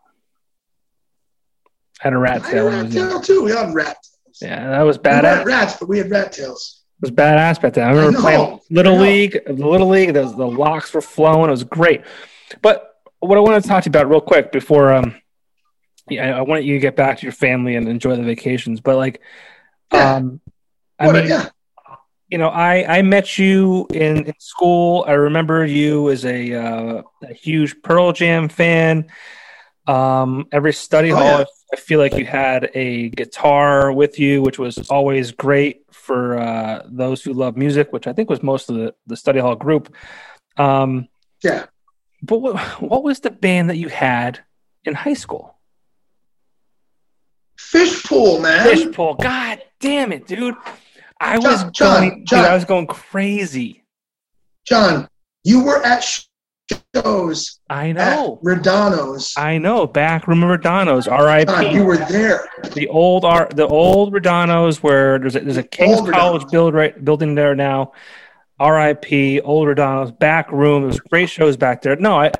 I had a rat
I had
tail.
a rat tail too. We had rat tails.
Yeah, that was
We
badass.
rats, but we had rat tails.
It was badass back then. I remember
know.
playing Little League, the Little League, the, the locks were flowing. It was great. But what I wanted to talk to you about real quick before um yeah, I want you to get back to your family and enjoy the vacations. But like
Yeah.
um I
What,
mean
yeah.
you know, I, I met you in, in school. I remember you as a, uh, a huge Pearl Jam fan. Um, every study
Oh,
hall,
yeah.
I feel like you had a guitar with you, which was always great for uh, those who love music, which I think was most of the, the study hall group. Um,
Yeah.
but what, what was the band that you had in high school?
Fish pool, man.
Fishbowl. God damn it, dude. I was
John, John,
going, dude, I was going crazy.
John, you were at shows
I
at
know.
Rodano's.
I know. Back remember Dono's
John, ah,
you
were there.
The old R, the old Rodano's where there's a, there's a King's
Old
College
Rodano's.
build right building there now. R.I.P. Old Redonos back room. There's great shows back there. No, I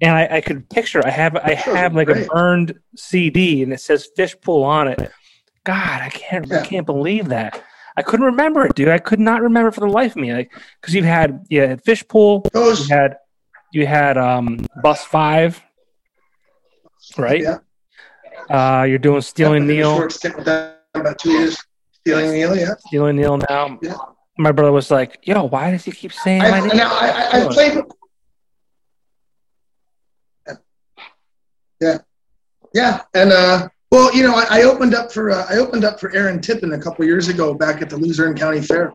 and I, I could picture. I have I have
were
like a burned CD and it says Fishpool on it. God, I can't I can't believe that. I couldn't remember it, dude. I could not remember for the life of me. Like because you had you had Fishpool, you had you had um Bus Five, right?
Yeah.
Uh, you're doing Stealing
a
Neil,
Short stint with them about two years. Stealing Neil, yeah.
Stealing Neil now.
Yeah.
My brother was like, "Yo, why does he keep saying my
I,
name?"
now, I, I, I played. Yeah, yeah, and uh, well, you know, I, I opened up for uh, I opened up for Aaron Tippin a couple years ago back at the Luzerne County Fair,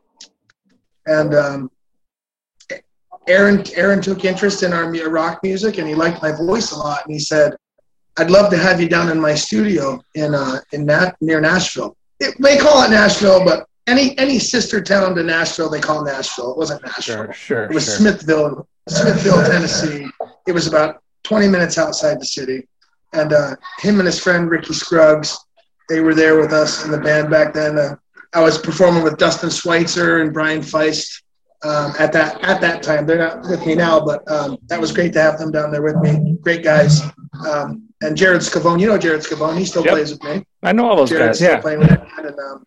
and um, Aaron Aaron took interest in our rock music and he liked my voice a lot, and he said, "I'd love to have you down in my studio in uh, in Nat- near Nashville. It, they call it Nashville, but any any sister town to Nashville, they call Nashville. It wasn't Nashville.
Sure, sure.
It was
sure.
Smithville, Smithville, Tennessee. It was about 20 minutes outside the city. And uh, him and his friend Ricky Scruggs, they were there with us in the band back then. Uh, I was performing with Dustin Schweitzer and Brian Feist um, at that at that time. They're not with me now, but um, that was great to have them down there with me. Great guys. Um, and Jared Scavone, you know Jared Scavone, he still
Yep.
plays with me.
I know all those
Jared's
guys. Yeah.
playing with that. And, um,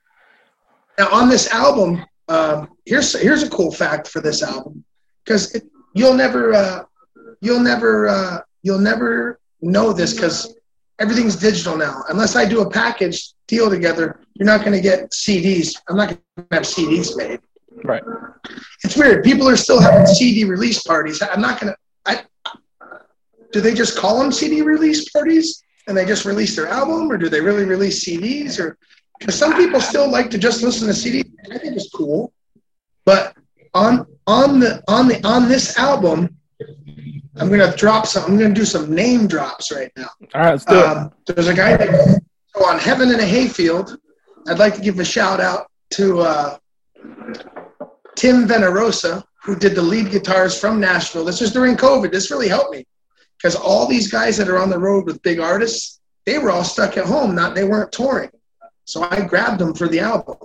now on this album, um, here's here's a cool fact for this album because you'll never uh, you'll never uh, you'll never know this because everything's digital now. Unless I do a package deal together, you're not going to get CDs. I'm not going to have CDs made.
Right.
It's weird. People are still having CD release parties. I'm not going to. I do they just call them CD release parties and they just release their album, or do they really release CDs? Or because some people still like to just listen to CDs. I think it's cool, but on on the on the on this album, I'm going to drop some. I'm to do some name drops right now.
All right, let's do it.
Um, there's a guy that, so on Heaven in a Hayfield. I'd like to give a shout out to uh, Tim Venerosa, who did the lead guitars from Nashville. This was during COVID. This really helped me because all these guys that are on the road with big artists, they were all stuck at home. Not they weren't touring, so I grabbed them for the album.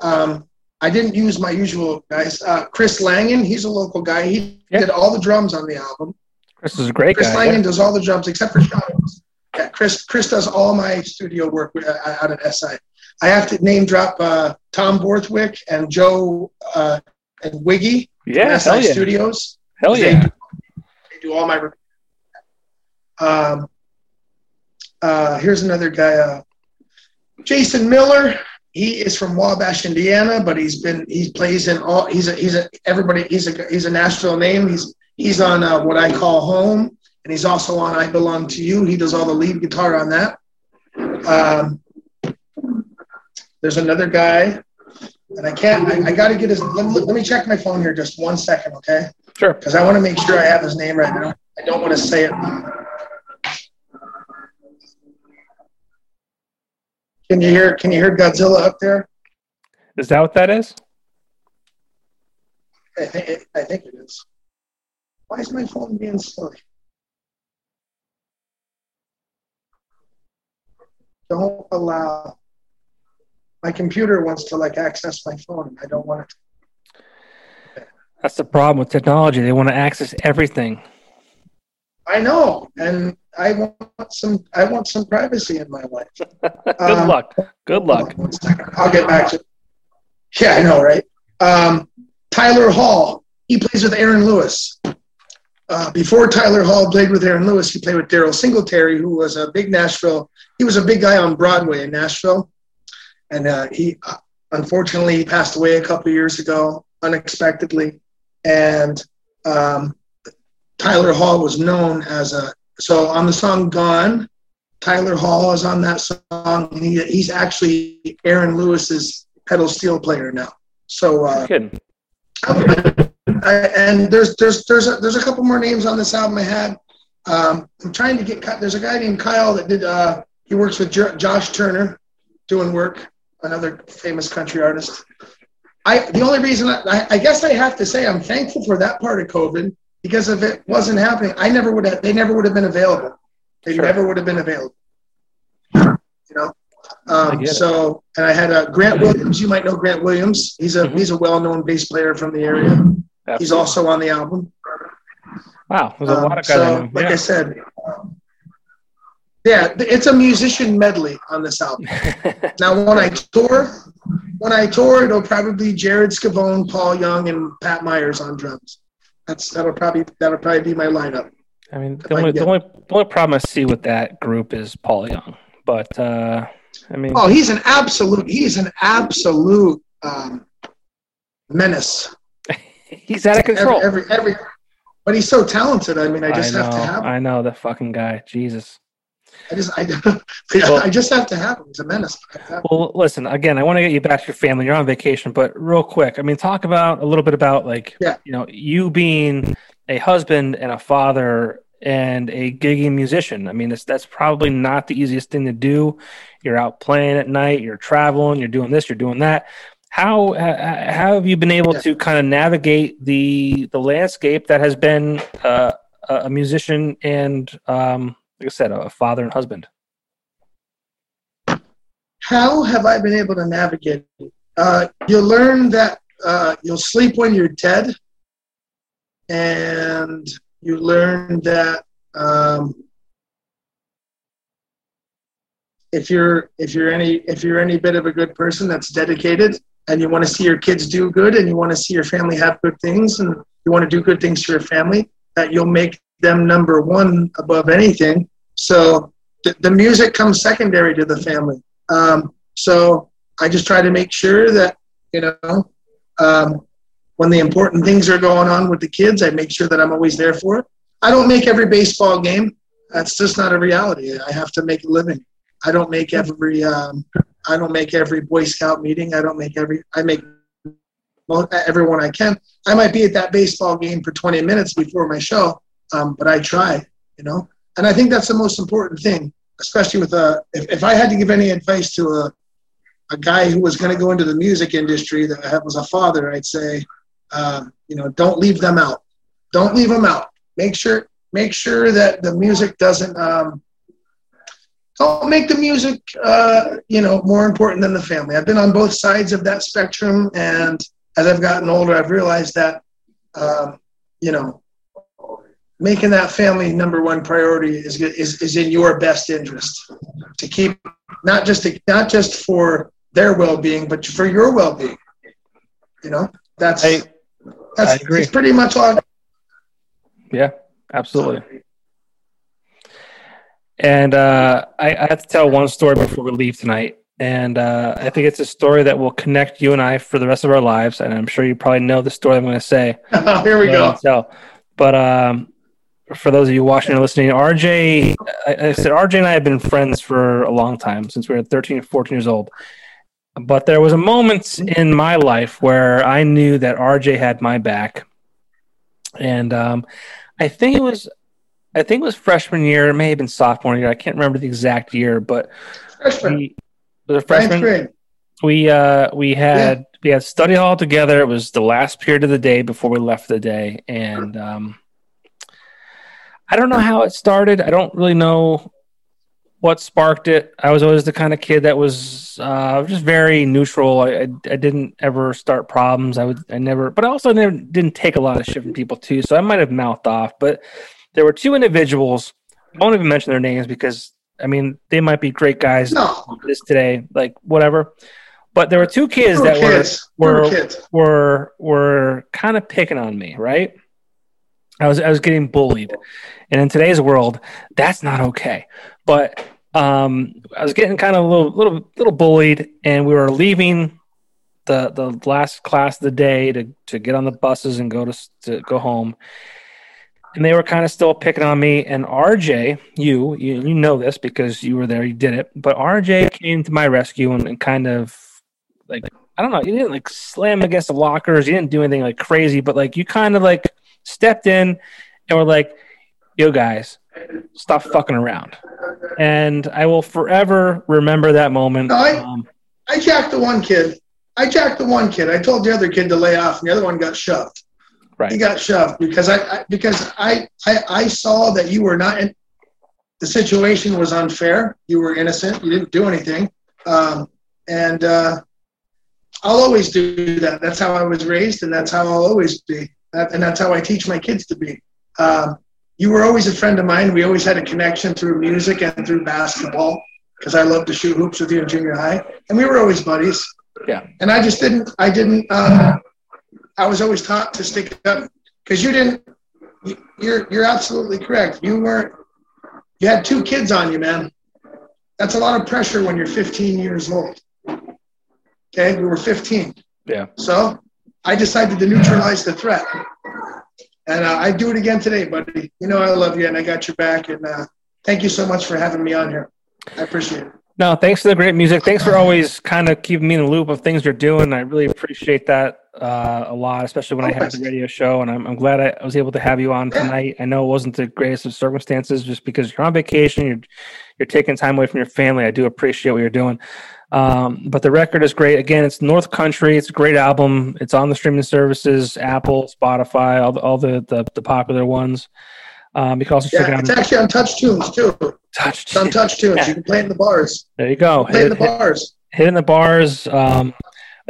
Um, I didn't use my usual guys. Uh, Chris Langen, he's a local guy. He
Yeah.
did all the drums on the album.
Chris is a great
Chris
guy.
Langen
yeah.
does all the drums except for shotguns. Yeah, Chris Chris does all my studio work uh, out at SI. I have to name drop uh, Tom Borthwick and Joe uh, and Wiggy
Yeah, hell yeah.
Studios.
Hell
They
yeah.
do, they do all my. Um, uh, here's another guy, uh, Jason Miller. He is from Wabash, Indiana, but he's been he plays in all. He's a he's a everybody. He's a he's a Nashville name. He's he's on uh, what I call home, and he's also on I Belong to You. He does all the lead guitar on that. Um, there's another guy, and I can't. I, I got to get his. Let, me- let me check my phone here, just one second, okay?
Sure.
because I want to make sure I have his name right now. I don't want to say it. Can you hear? Can you hear Godzilla up there?
Is that what that is?
I think it, I think it is. Why is my phone being silly? Don't allow. My computer wants to like access my phone, and I don't want it.
That's the problem with technology. They want to access everything.
I know, and I want some. I want some privacy in my life.
Good
Um,
luck. Good luck.
I'll get back to Yeah, I know, right? Um, Tyler Hall, he plays with Aaron Lewis. Uh, before Tyler Hall played with Aaron Lewis, he played with Daryle Singletary, who was a big Nashville. He was a big guy on Broadway in Nashville, and uh, he unfortunately passed away a couple years ago unexpectedly. And um, Tyler Hall was known as a so on the song "Gone." Tyler Hall is on that song. And he, he's actually Aaron Lewis's pedal steel player now. So, uh. I, and there's there's there's a, there's a couple more names on this album I had. Um, I'm trying to get. There's a guy named Kyle that did. Uh, he works with Jo- Josh Turner, doing work. Another famous country artist. I the only reason I, I, guess I have to say I'm thankful for that part of COVID because if it wasn't happening, I never would have. They never would have been available. They
Sure.
never would have been available. You know. Um, so, and I had uh, Grant Williams. You might know Grant Williams. He's a
Mhm.
he's a well-known bass player from the area. He's also on the album.
Wow. There's a
Um,
lot of guys.
so, like I said, yeah, it's a musician medley on this album. Now, when I tour, when I tour, it'll probably be Jared Scavone, Paul Young, and Pat Myers on drums. That's that'll probably that'll probably be my lineup.
I mean,
If
the
I
only, the only the only problem I see with that group is Paul Young. But uh, I mean,
Oh, he's an absolute. He's an absolute um, menace.
he's out of control.
Every, every every, but he's so talented. I mean, I just
know.
have to have. Him.
I know the fucking guy. Jesus.
I just I,
Well-
I just have to have him. He's a menace. I have to have him.
Well, listen. Again, I want to get you back to your family. You're on vacation, but real quick. I mean, talk about a little bit about like,
Yeah.
you know, you being a husband and a father and a gigging musician. I mean, it's, that's probably not the easiest thing to do. You're out playing at night. You're traveling. You're doing this. You're doing that. how how have you been able to kind of navigate the the landscape that has been uh, a musician and um, like I said, a father and husband?
How have I been able to navigate? Uh, you learn that uh, you'll sleep when you're dead, and you learn that um, if you're if you're any if you're any bit of a good person that's dedicated and you want to see your kids do good and you want to see your family have good things and you want to do good things for your family that you'll make them number one above anything so the, the music comes secondary to the family um, so i just try to make sure that you know um, when the important things are going on with the kids i make sure that i'm always there for it i don't make every baseball game that's just not a reality i have to make a living i don't make every um, I don't make every Boy Scout meeting. I don't make every. I make everyone I can. I might be at that baseball game for 20 minutes before my show, um, but I try. You know, and I think that's the most important thing, especially with a. If, if I had to give any advice to a a guy who was going to go into the music industry that was a father, I'd say, uh, you know, don't leave them out. Don't leave them out. Make sure make sure that the music doesn't um, don't make the music, uh, you know, more important than the family. I've been on both sides of that spectrum, and as I've gotten older, I've realized that, um, you know, making that family number one priority is, is, is in your best interest to keep not just to, not just for their well-being, but for your well-being. You know, that's I, that's I agree. It's pretty much all.
Yeah, absolutely. And uh, I, I, have to tell one story before we leave tonight. And uh, I think it's a story that will connect you and I for the rest of our lives. And I'm sure you probably know the story I'm going to say.
Here we go.
Tell. But um, for those of you watching and listening, RJ, I, I, said RJ and I have been friends for a long time since we were 13 or 14 years old. But there was a moment in my life where I knew that RJ had my back. And um, I think it was I think it was freshman year. It may have been sophomore year. I can't remember the exact year, but
freshman. We,
was it freshman? We uh we had yeah. we had study hall together. It was the last period of the day before we left the day, and um, I don't know how it started. I don't really know what sparked it. I was always the kind of kid that was uh, just very neutral. I, I, I didn't ever start problems. I would I never, but I also never didn't take a lot of shit from people too. So I might have mouthed off, but there were two individuals. I won't even mention their names because I mean they might be great guys.
No.
This today, like whatever. But there were two kids that kids. were were, kids. were were kind of picking on me, right? I was I was getting bullied, and in today's world, that's not okay. But um, I was getting kind of a little little little bullied, and we were leaving the the last class of the day to to get on the buses and go to to go home and they were kind of still picking on me. And RJ, you, you, you know this because you were there, you did it. But RJ came to my rescue and, and kind of like I don't know, you didn't like slam against the lockers, you didn't do anything like crazy, but like you kind of like stepped in and were like, "Yo, guys, stop fucking around." And I will forever remember that moment.
No, I, um, I jacked the one kid. I jacked the one kid. I told the other kid to lay off, and the other one got shoved. Right. He got shoved because I, I because I, I I saw that you were not in, the situation was unfair. You were innocent. You didn't do anything, um, and uh, I'll always do that. That's how I was raised, and that's how I'll always be. And that's how I teach my kids to be. Um, you were always a friend of mine. We always had a connection through music and through basketball because I loved to shoot hoops with you in junior high, and we were always buddies.
Yeah.
And I just didn't. I didn't. Um, I was always taught to stick up because you didn't. You're you're absolutely correct. You weren't. You had two kids on you, man. That's a lot of pressure when you're 15 years old. Okay, we were 15.
Yeah.
So I decided to neutralize the threat, and uh, I do it again today, buddy. You know I love you, and I got your back. And uh, thank you so much for having me on here. I appreciate it.
No, thanks for the great music. Thanks for always kind of keeping me in the loop of things you're doing. I really appreciate that uh, a lot, especially when I have the radio show. And I'm, I'm glad I, I was able to have you on tonight. I know it wasn't the greatest of circumstances just because you're on vacation, you're, you're taking time away from your family. I do appreciate what you're doing. Um, but the record is great. Again, it's North Country. It's a great album. It's on the streaming services, Apple, Spotify, all the all the the, the popular ones. Um, you can also check
Yeah,
it
it's actually on Touch Tunes too.
Touch.
It's on Touch Tunes. You can play in the bars.
There you go.
Play it in the
hit,
bars.
hit in the bars. Um,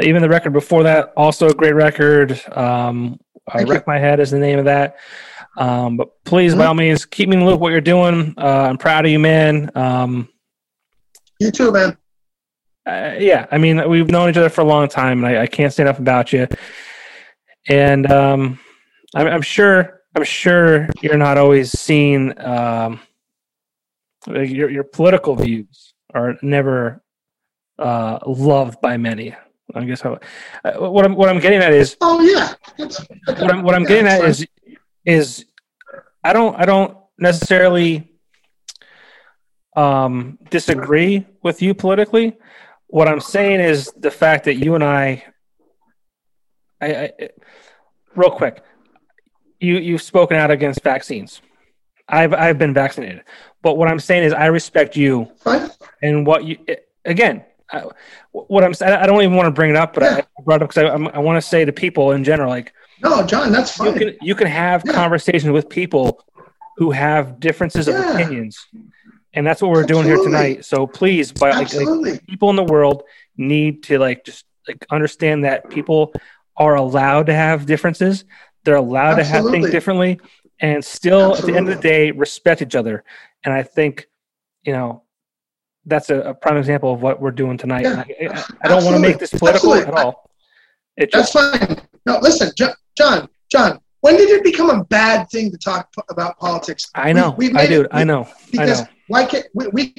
even the record before that, also a great record. Um, uh, Wreck My Head is the name of that. Um, but please, by
Mhm.
all means, keep me in the loop what you're doing. Uh, I'm proud of you, man. Um,
You too, man.
Uh, yeah, I mean, we've known each other for a long time, and I, I can't say enough about you. And um, I'm, I'm sure, I'm sure you're not always seen. Um, your your political views are never uh, loved by many. I guess how, uh, what I'm what I'm getting at is
Oh yeah. That's-
what I'm what I'm
yeah,
getting at
fine.
is is I don't I don't necessarily um, disagree with you politically. What I'm saying is the fact that you and I, I, I real quick, you you've spoken out against vaccines. I've I've been vaccinated, but what I'm saying is I respect you
fine.
and what you again. I, what I'm saying, I don't even want to bring it up, but I I brought it up because I, I'm- want to say to people in general, like
No, John, that's
you
fine.
can you can have
Yeah.
conversations with people who have differences of opinions and that's what we're doing here tonight. So please by like, like people in the world need to like just like understand that people are allowed to have differences. They're allowed to have
Absolutely.
things differently. And still at the end of the day respect each other. And i think you know that's a, a prime example of what we're doing tonight.
Yeah.
I, I- don't want to make this political
Absolutely.
at all. It
That's
just
fine. No, listen, Jo- John, John. When did it become a bad thing to talk p- about politics?
i know.
We- we
i do. i know. I know
why can't we, we?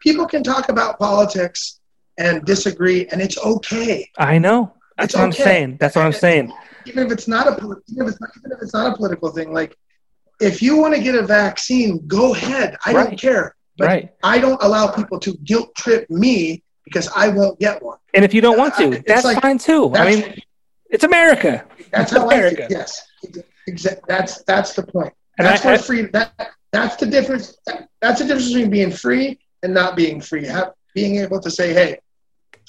People can talk about politics and disagree, and it's okay.
i know that's
It's
what i'm saying that's what i'm saying
Even if it's not a even if it's not, even if it's not a political thing, like if you want to get a vaccine, go ahead. I
Right.
don't care. But
right
I don't allow people to guilt trip me because I won't get one.
And if you don't want to,
It's
that's
like-
fine too. I mean, it's America.
That's
It's
how I
America.
feel. Yes, Exa- that's that's the point.
And
that's
I-
where
I-
free. That that's the difference. That's the difference between being free and not being free. Have, being able to say, "Hey,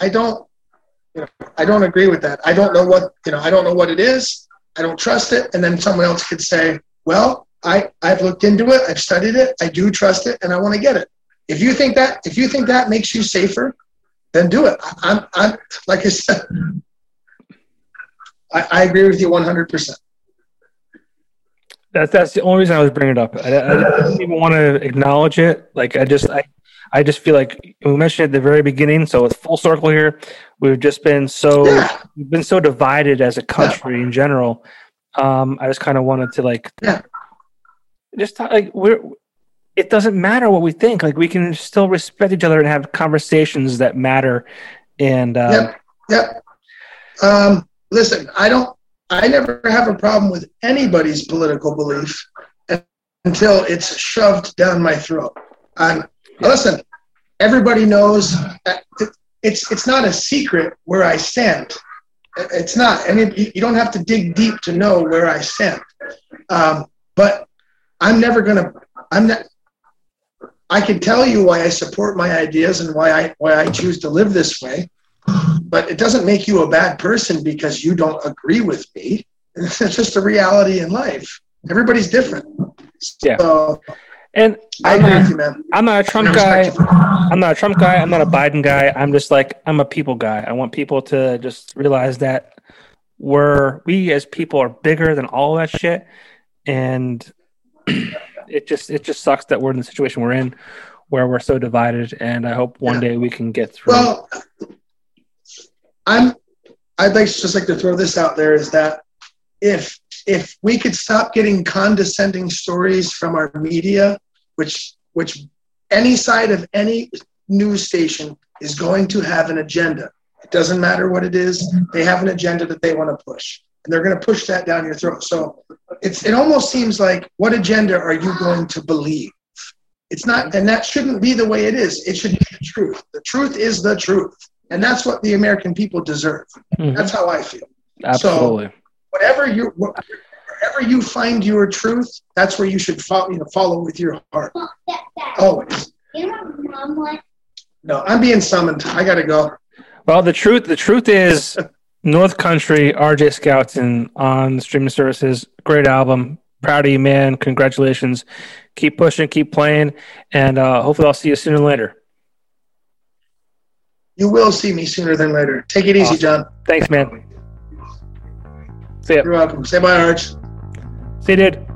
I don't, you know, I don't agree with that. I don't know what you know. I don't know what it is. I don't trust it." And then someone else could say, "Well, I I've looked into it. I've studied it. I do trust it, and I want to get it." If you think that if you think that makes you safer, then do it. I, I'm I'm like I said. I, I agree with you 100. percent
That's that's the only reason I was bringing it up. I, I didn't even want to acknowledge it. Like I just I I just feel like we mentioned at the very beginning. So it's full circle here. We've just been so
Yeah.
we've been so divided as a country in general. Um, I just kind of wanted to like
Yeah.
just talk, like we're. It doesn't matter what we think. Like we can still respect each other and have conversations that matter. And um,
Yep. Yep. Um, listen, I don't. I never have a problem with anybody's political belief until it's shoved down my throat. And listen, everybody knows that it's it's not a secret where I stand. It's not. I mean, you you don't have to dig deep to know where I stand. Um, but I'm never gonna. I'm not. I can tell you why I support my ideas and why I why I choose to live this way but it doesn't make you a bad person because you don't agree with me. It's just a reality in life. Everybody's different.
Yeah.
So
and
I
I'm
agree
not,
with you, man.
I'm not a Trump guy. I'm not a Trump guy. I'm not a Biden guy. I'm just like I'm a people guy. I want people to just realize that we're we as people are bigger than all that shit, and it just it just sucks that we're in the situation we're in, where we're so divided. And I hope one
Yeah.
day we can get through.
Well, I'm. I'd like just like to throw this out there is that if if we could stop getting condescending stories from our media, which which any side of any news station is going to have an agenda. It doesn't matter what it is; they have an agenda that they want to push, and they're going to push that down your throat. So it's it almost seems like what agenda are you going to believe? It's not, and that shouldn't be the way it is. It should be the truth. The truth is the truth, and that's what the American people deserve.
Mhm.
That's how I feel.
Absolutely.
Whatever you, wherever you find your truth, that's where you should follow. You know, follow with your heart always.
You know, mom what?
No, I'm being summoned. I got to go.
Well, the truth the truth is North Country, RJ Scouton on streaming services. Great album. Proud of you, man. Congratulations. Keep pushing, keep playing, and uh, hopefully I'll see you sooner than later.
You will see me sooner than later. Take it easy. John.
Thanks, man. See ya.
You're welcome. Say bye, Arch.
See you, dude.